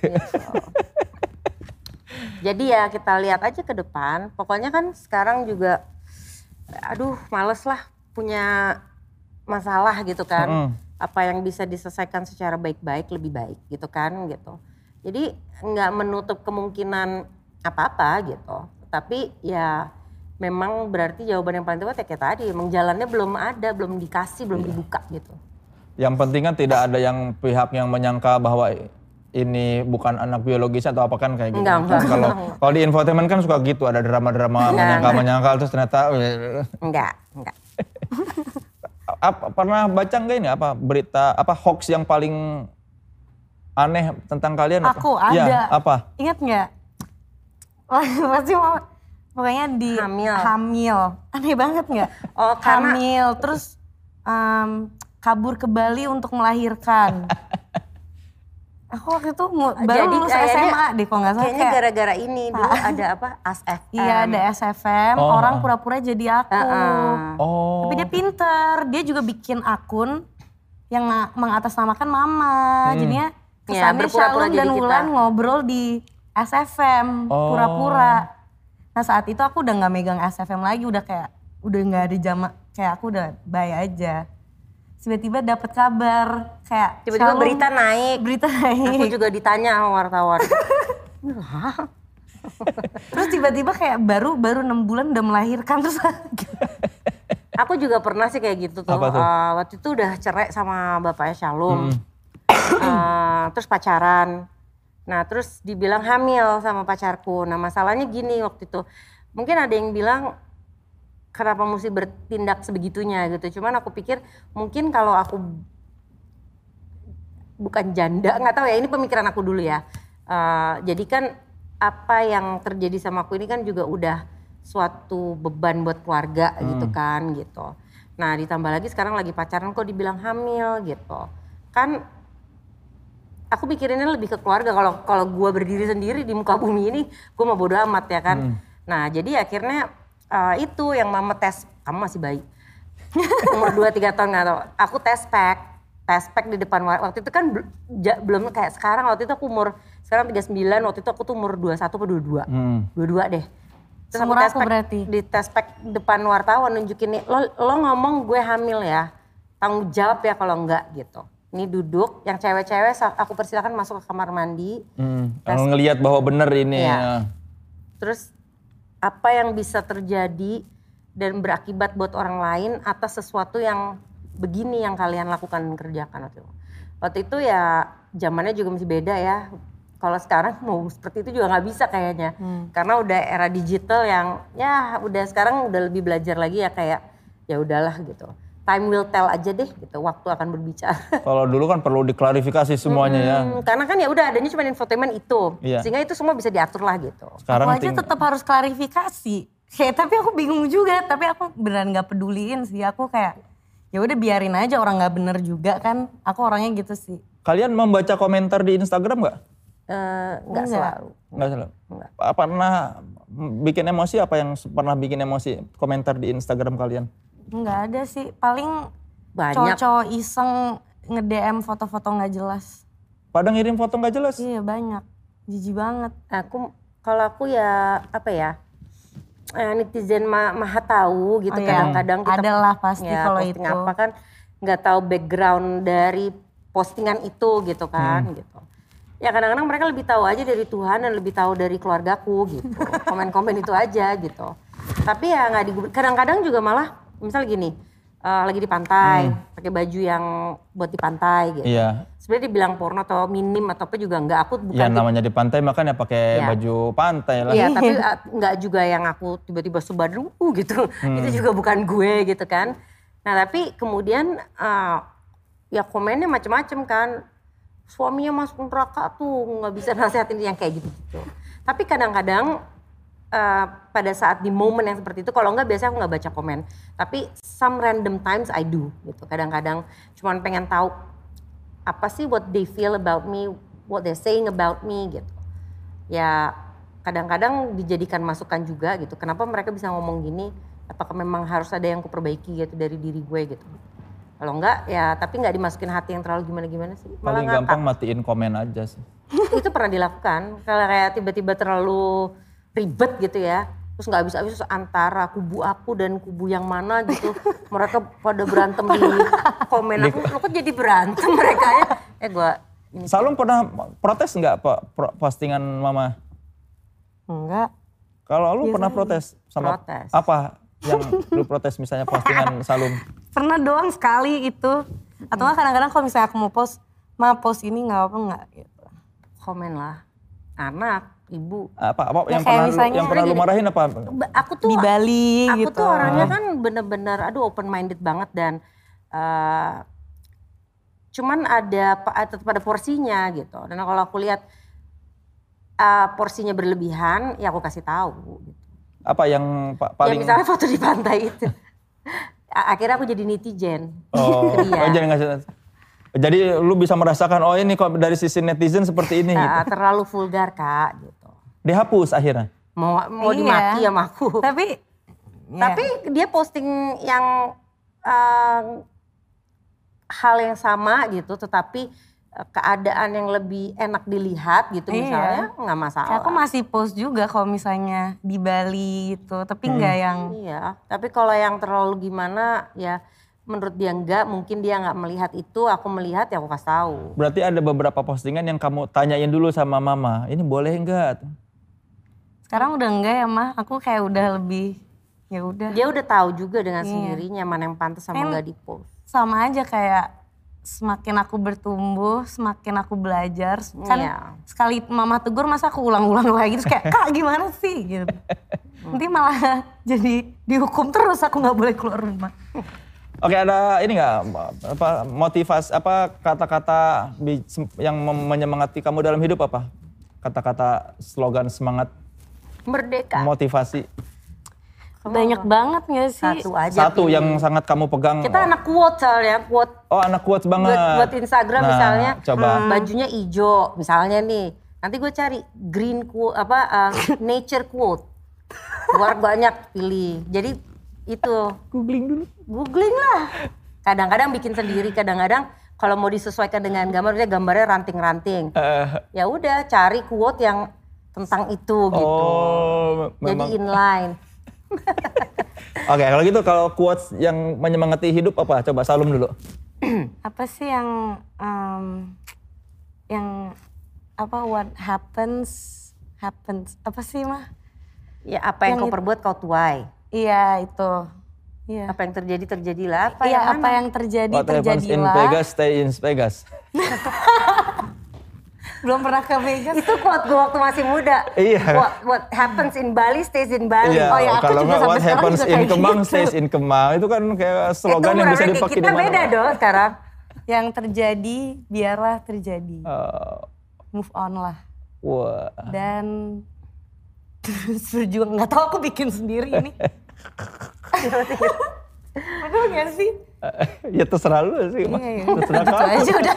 Jadi ya kita lihat aja ke depan. Pokoknya kan sekarang juga, aduh males lah punya masalah gitu kan. Mm. apa yang bisa diselesaikan secara baik-baik lebih baik gitu kan gitu. Jadi nggak menutup kemungkinan apa-apa gitu. Tapi ya memang berarti jawaban yang paling tepat ya kayak tadi, emang jalannya belum ada, belum dikasih, belum dibuka gitu. Yang penting kan tidak ada yang pihak yang menyangka bahwa ini bukan anak biologis atau apa kan kayak gitu. Enggak, enggak. Kalau kalau di infotainment kan suka gitu ada drama-drama menyangka-menyangka terus ternyata Enggak, enggak. [LAUGHS] apa, pernah baca enggak ini apa berita apa hoax yang paling aneh tentang kalian apa? Aku Ya, ada. apa? Ingat nggak? Wah, [LAUGHS] Pasti mau pokoknya di Hamil. hamil. Aneh banget nggak? [LAUGHS] Oh, karena Hamil terus em, kabur ke Bali untuk melahirkan. [LAUGHS] Aku waktu itu baru Jadi lulus kayaknya- SMA deh kalau nggak salah. kayaknya Kayak, gara-gara ini dulu ada apa? ASFM. iya ada SFM, Oh. orang pura-pura jadi aku. Heeh. Oh. Tapi dia pinter, dia juga bikin akun yang nga- mengatasnamakan mama. Hmm. Jadinya Ya, kesannya berpura-pura Shalom jadi dan kita. Wulan ngobrol di SFM, Oh. pura-pura. Nah saat itu aku udah nggak megang SFM lagi, udah kayak udah nggak ada jama, kayak aku udah bye aja. Tiba-tiba dapat kabar kayak Tiba-tiba Shalom, berita naik. berita Aku naik. juga ditanya sama wartawan. [LAUGHS] Terus tiba-tiba kayak baru baru enam bulan udah melahirkan terus [LAUGHS] Aku juga pernah sih kayak gitu tuh. Apa tuh? Eh, waktu itu udah cerai sama bapaknya Shalom. Eh, terus pacaran. Nah terus dibilang hamil sama pacarku. Nah masalahnya gini waktu itu. Mungkin ada yang bilang kenapa mesti bertindak sebegitunya gitu. Cuman aku pikir mungkin kalau aku bukan janda, nggak tahu ya ini pemikiran aku dulu ya. Eh, jadi kan apa yang terjadi sama aku ini kan juga udah suatu beban buat keluarga gitu kan gitu. Nah ditambah lagi sekarang lagi pacaran kok dibilang hamil gitu. Kan aku mikirinnya lebih ke keluarga kalau kalau gue berdiri sendiri di muka bumi ini gue mau bodo amat ya kan. Nah jadi akhirnya eh, itu yang mama tes kamu masih bayi [LAUGHS] umur 2-3 tahun nggak tahu. Aku tes pack, tes pack di depan wa- waktu itu kan ja- belum kayak sekarang. Waktu itu aku umur sekarang 39, waktu itu aku tuh umur 21 atau 22. Hmm. 22 deh. Terus aku pack- berarti. Di tes pack depan wartawan nunjukin nih, lo, lo ngomong gue hamil ya. Tanggung jawab ya kalau enggak gitu. Ini duduk, yang cewek-cewek aku persilakan masuk ke kamar mandi. Hmm. Ngelihat bahwa benar ini. Iya. ya. Terus apa yang bisa terjadi dan berakibat buat orang lain atas sesuatu yang begini yang kalian lakukan dan kerjakan waktu itu. Waktu itu ya zamannya juga masih beda ya. Kalau sekarang [LAUGHS] mau seperti itu juga nggak bisa kayaknya. Karena udah era digital yang ya udah sekarang udah lebih belajar lagi ya kayak ya udahlah gitu. Time will tell aja deh gitu. Waktu akan berbicara. [LAUGHS] Kalau dulu kan perlu diklarifikasi semuanya ya. Hmm, karena kan ya udah adanya cuma infotainment itu. Iya. Sehingga itu semua bisa diatur lah gitu. Sekarang aku aja ting- tetap harus klarifikasi. Kayak [LAUGHS] tapi aku bingung juga, tapi aku beneran nggak peduliin sih. Aku kayak ya udah biarin aja orang nggak bener juga kan. Aku orangnya gitu sih. kalian membaca komentar di Instagram nggak? Eh, nggak Enggak. selalu. Nggak salah. Enggak. Apa Pernah bikin emosi apa yang pernah bikin emosi komentar di Instagram kalian? Nggak ada sih. Paling Banyak. cowok-cowok iseng nge-DM foto-foto nggak jelas. Pada ngirim foto nggak jelas. Iya banyak. Jijik banget. Aku kalau aku ya apa ya eh, netizen ma maha tahu gitu Oh iya, kadang-kadang kita adalah pasti ya, kalau posting itu. apa kan nggak tahu background dari postingan itu gitu kan gitu. Ya kadang-kadang mereka lebih tahu aja dari Tuhan dan lebih tahu dari keluargaku gitu. [LAUGHS] Komen-komen itu aja gitu. Tapi ya nggak digubris. Kadang-kadang juga malah misal gini, eh, lagi di pantai, pakai baju yang buat di pantai gitu. Iya. Sebenarnya dibilang porno atau minim atau apa juga enggak. Aku bukan Ya namanya di pantai makanya pakai Iya. baju pantai lah. Iya, tapi [LAUGHS] uh, juga yang aku tiba-tiba sebaru gitu. Itu juga bukan gue gitu kan. Nah, tapi kemudian uh, ya komennya macam-macam kan. Suaminya masuk neraka tuh nggak bisa nasihatin yang kayak gitu-gitu. Tapi kadang-kadang uh, pada saat di momen yang seperti itu, kalau nggak biasanya aku nggak baca komen. Tapi some random times I do gitu. Kadang-kadang cuman pengen tahu apa sih what they feel about me, what they're saying about me gitu ya kadang-kadang dijadikan masukan juga gitu. Kenapa mereka bisa ngomong gini? Apakah memang harus ada yang kuperbaiki gitu dari diri gue gitu? Kalau enggak ya tapi nggak dimasukin hati yang terlalu gimana-gimana sih. Malah Paling ngakak. gampang matiin komen aja sih. Itu pernah dilakukan. Kalau kayak tiba-tiba terlalu ribet gitu ya. Terus nggak bisa-bisa antara kubu aku dan kubu yang mana gitu. [LAUGHS] Mereka pada berantem di komen aku, lo kok jadi berantem mereka ya. Eh gue ini Salum pernah protes nggak Pak postingan Mama? Enggak. Kalau lu pernah protes sama Protes. apa yang lu protes misalnya postingan [LAUGHS] Salum? Pernah doang sekali itu. Atau nggak kadang-kadang kalau misalnya aku mau post, ma post ini nggak apa nggak gitu. komen lah. Anak, ibu. Apa apa Ya, yang pernah lu, misalnya yang pernah lu gini. marahin apa? Aku tuh Di Bali aku gitu. tuh orangnya kan bener-bener aduh open minded banget dan eh, cuman ada pa- tetap ada porsinya gitu dan kalau aku lihat eh, porsinya berlebihan ya aku kasih tahu gitu. Apa yang pa- ya paling misalnya foto di pantai itu akhirnya aku jadi netizen Oh, dia. [LAUGHS] oh, jangan ngasih. Jadi lu bisa merasakan oh ini kok dari sisi netizen seperti ini. gitu. Eh, terlalu vulgar kak gitu Dihapus akhirnya. mau mau Iya. dimaki sama aku Tapi, ya, Tapi dia posting yang eh, hal yang sama gitu, tetapi eh, keadaan yang lebih enak dilihat gitu Iya. misalnya nggak masalah. kayak aku masih post juga kalau misalnya di Bali gitu. Tapi nggak yang Iya, tapi kalau yang terlalu gimana ya menurut dia enggak, mungkin dia nggak melihat itu, aku melihat ya aku kasih tahu. Berarti ada beberapa postingan yang kamu tanyain dulu sama mama, ini boleh enggak? Sekarang udah enggak ya mah. Aku kayak udah lebih ya udah. Dia udah tahu juga dengan Iya. sendirinya mana yang pantas sama Kan- nggak di post. sama aja kayak semakin aku bertumbuh, semakin aku belajar. Kan Iya. sekali mama tegur masa aku ulang-ulang lagi terus kayak kak gimana sih gitu. [LAUGHS] Nanti malah jadi dihukum terus aku nggak boleh keluar rumah. Oke ada ini nggak apa motivasi apa kata-kata yang menyemangati kamu dalam hidup apa? Kata-kata slogan semangat Merdeka. motivasi Banyak banget gak sih? Satu aja. satu pilih. yang sangat kamu pegang. Kita anak quote soalnya, quote Oh anak quotes banget. buat, buat Instagram Nah, misalnya Coba. hmm, bajunya hijau misalnya nih nanti gue cari green quote apa uh, [LAUGHS] nature quote buat banyak pilih jadi itu Googling dulu. googling lah kadang-kadang bikin sendiri kadang-kadang kalau mau disesuaikan dengan gambar gambarnya ranting-ranting Eh, ya udah cari quote yang tentang itu gitu oh, jadi memang. inline [LAUGHS] Oke, kalau gitu kalau quotes yang menyemangati hidup apa? Coba Salum dulu. [CLEARS THROAT] Apa sih yang em, yang apa what happens happens apa sih mah? ya apa yang, Yang kau perbuat kau tuai Iya itu. Iya. apa yang terjadi terjadilah apa Iya yang apa mana? yang terjadi What happens in terjadilah. Vegas, stay in Vegas. [LAUGHS] Belum pernah ke Vegas. itu quote gue waktu masih muda. Iya. What, what happens in Bali stays in Bali. Iya, Oh ya, aku kalau juga sampai what happens juga in Kemang gitu. stays in Kemang. Itu kan kayak slogan yang bisa dipakai kita di mana. beda dong sekarang. Yang terjadi biarlah terjadi. Eh, Move on lah. wah. Dan terus berjuang nggak tahu aku bikin sendiri ini. [LAUGHS] Aduh nggak sih? ya terserah lu sih. Iya, iya. Terserah Gitu kamu. aja udah.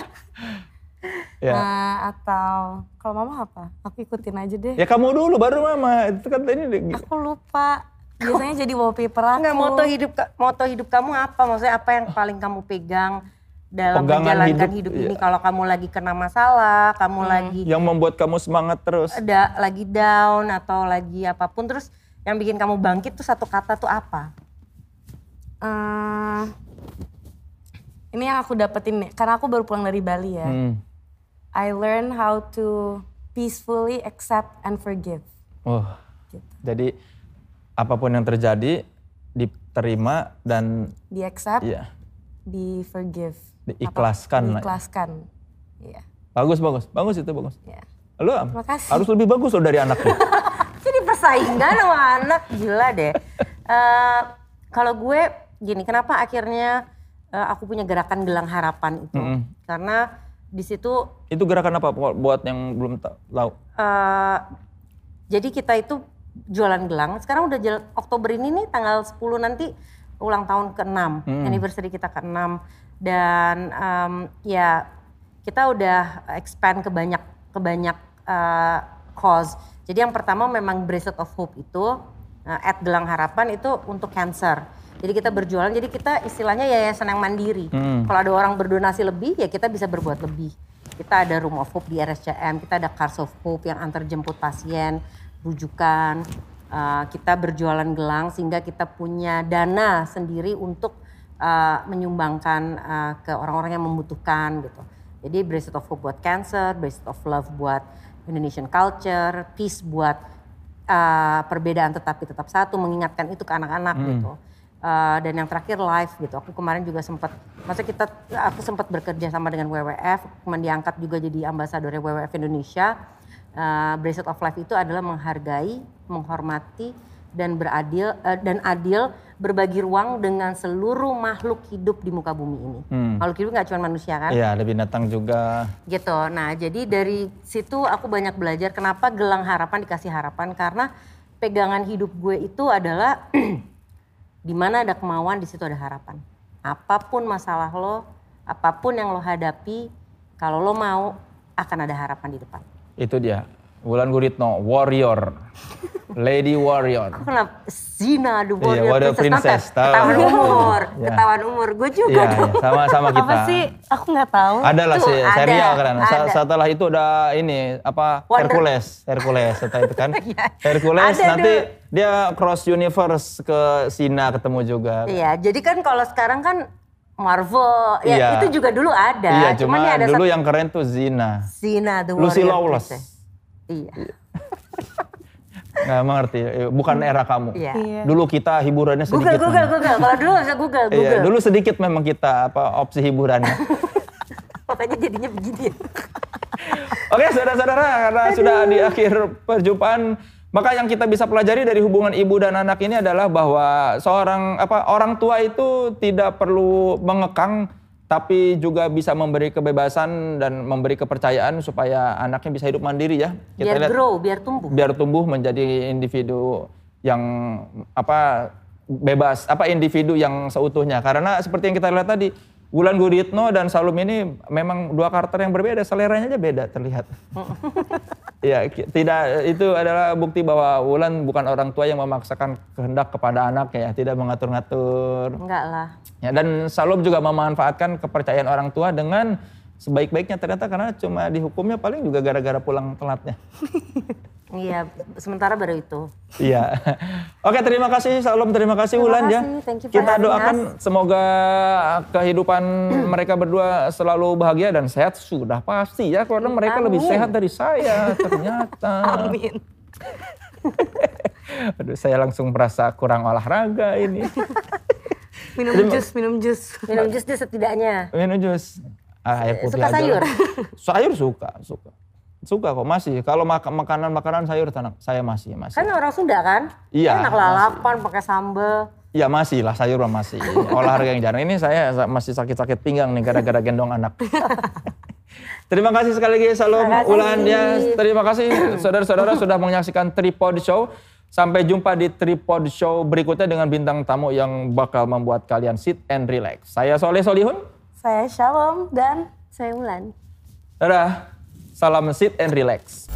Ya. Nah, atau kalau mama apa? Aku ikutin aja deh. ya kamu dulu baru mama. Itu kan ini Aku lupa. Biasanya jadi wallpaper aku. Enggak moto hidup moto hidup kamu apa? Maksudnya apa yang paling kamu pegang dalam Pegangan menjalankan hidup, hidup, iya. ini? Kalau kamu lagi kena masalah, kamu Hmm. lagi yang membuat kamu semangat terus. ada lagi down atau lagi apa pun terus yang bikin kamu bangkit tuh satu kata tuh apa? Eh, ini yang aku dapetin nih, karena aku baru pulang dari Bali ya. Hmm. I learn how to peacefully accept and forgive. Oh. Gitu. Jadi apa pun yang terjadi diterima dan Di accept, ya di forgive. Diikhlaskan lah ya. Diikhlaskan. Iya. bagus bagus bagus itu bagus. iya. Kasih. harus lebih bagus loh dari anaknya. [LAUGHS] Jadi persaingan sama anak gila deh. Eh, kalau gue gini, kenapa akhirnya eh, aku punya gerakan gelang harapan itu? Mm-mm. Karena di situ itu gerakan apa buat yang belum ta- tahu? eh, jadi kita itu jualan gelang. Sekarang udah Oktober ini nih tanggal 10 nanti ulang tahun ke-6, anniversary kita ke-6 dan em, ya kita udah expand ke banyak ke banyak eh, cause. Jadi yang pertama memang Bracelet of Hope itu eh, at Gelang Harapan itu untuk cancer. Jadi kita berjualan, jadi kita istilahnya yayasan yang mandiri. Hmm. Kalau ada orang berdonasi lebih, ya kita bisa berbuat lebih. Kita ada Room of Hope di RSCM, kita ada Cars of Hope yang antar jemput pasien, rujukan. Uh, kita berjualan gelang sehingga kita punya dana sendiri untuk uh, menyumbangkan uh, ke orang-orang yang membutuhkan gitu. Jadi Bracelet of Hope buat cancer, Bracelet of Love buat Indonesian culture, Peace buat uh, perbedaan tetapi tetap satu, mengingatkan itu ke anak-anak hmm. gitu. Uh, dan yang terakhir live gitu. Aku kemarin juga sempat, masa kita, aku sempat bekerja sama dengan WWF, kemudian diangkat juga jadi ambasador WWF Indonesia. Uh, Bracelet of Life itu adalah menghargai, menghormati, dan beradil uh, dan adil berbagi ruang dengan seluruh makhluk hidup di muka bumi ini. Hmm. Makhluk hidup nggak cuma manusia kan? Iya, ada binatang juga. Gitu. Nah, jadi dari situ aku banyak belajar kenapa gelang harapan dikasih harapan karena pegangan hidup gue itu adalah [CLEARS THROAT] di mana ada kemauan di situ ada harapan. Apa pun masalah lo, apa pun yang lo hadapi, kalau lo mau akan ada harapan di depan. Itu dia Wulan Guritno, warrior. [LAUGHS] Lady warrior. Aku kenapa? Zina, the warrior iya, warrior princess. princess tahu. Ketahuan umur, yeah. ketahuan umur. Gue juga yeah, dong. Sama-sama [LAUGHS] kita. Apa sih? Aku nggak tahu. Ada lah sih, serial kan. Setelah itu ada ini, apa, Wonder. Hercules. Hercules, setelah itu kan. [LAUGHS] Iya. Hercules ada nanti dulu. dia cross universe ke Zina ketemu juga. Iya, jadi kan kalau sekarang kan Marvel, ya iya. itu juga dulu ada. Iya, cuma ada dulu yang keren tuh Zina. Zina, the Lucy Lawless. Princess. Iya. Nggak mengerti, bukan era kamu. Iya. iya. Dulu kita hiburannya sedikit. Google, Google, Google. Kalau dulu bisa Google, iya, Google. Iya, dulu sedikit memang kita apa opsi hiburannya. [LAUGHS] Makanya jadinya begini. [LAUGHS] Oke, saudara-saudara, karena Aduh. sudah di akhir perjumpaan, maka yang kita bisa pelajari dari hubungan ibu dan anak ini adalah bahwa seorang apa orang tua itu tidak perlu mengekang tapi juga bisa memberi kebebasan dan memberi kepercayaan supaya anaknya bisa hidup mandiri ya. Kita biar lihat, grow, biar tumbuh. Biar tumbuh menjadi individu yang apa bebas, apa individu yang seutuhnya. Karena seperti yang kita lihat tadi, Wulan Guritno dan Salum ini memang dua karakter yang berbeda, seleranya aja beda terlihat. [LAUGHS] ya, tidak itu adalah bukti bahwa Wulan bukan orang tua yang memaksakan kehendak kepada anaknya ya, tidak mengatur-ngatur. Enggak lah. Ya, dan Salum juga memanfaatkan kepercayaan orang tua dengan sebaik-baiknya ternyata karena cuma dihukumnya paling juga gara-gara pulang telatnya. [LAUGHS] Iya, sementara baru itu. Iya. [LAUGHS] Oke, terima kasih Salom, terima kasih Wulan ya. Kita doakan us. semoga kehidupan [CLEARS THROAT] mereka berdua selalu bahagia dan sehat sudah pasti ya karena mereka Amin. lebih sehat dari saya [LAUGHS] ternyata. Amin. [LAUGHS] Aduh, saya langsung merasa kurang olahraga ini. minum jus, minum jus. Minum jus dia setidaknya. Minum jus. Ah, air putih suka sayur? sayur suka, suka. Suka kok masih. Kalau mak makanan-makanan sayur tanah saya masih masih. Kan orang Sunda kan? Iya. Enak lalapan pakai sambel. Iya masih lah sayur masih. Olahraga yang jarang. Ini saya masih sakit-sakit pinggang nih gara-gara gendong anak. [LAUGHS] Terima kasih sekali lagi Salam Ulan ya. Terima kasih saudara-saudara sudah menyaksikan Tripod Show. Sampai jumpa di Tripod Show berikutnya dengan bintang tamu yang bakal membuat kalian sit and relax. Saya Soleh Solihun. Saya Shalom dan saya Ulan. Dadah. Salam sit and relax.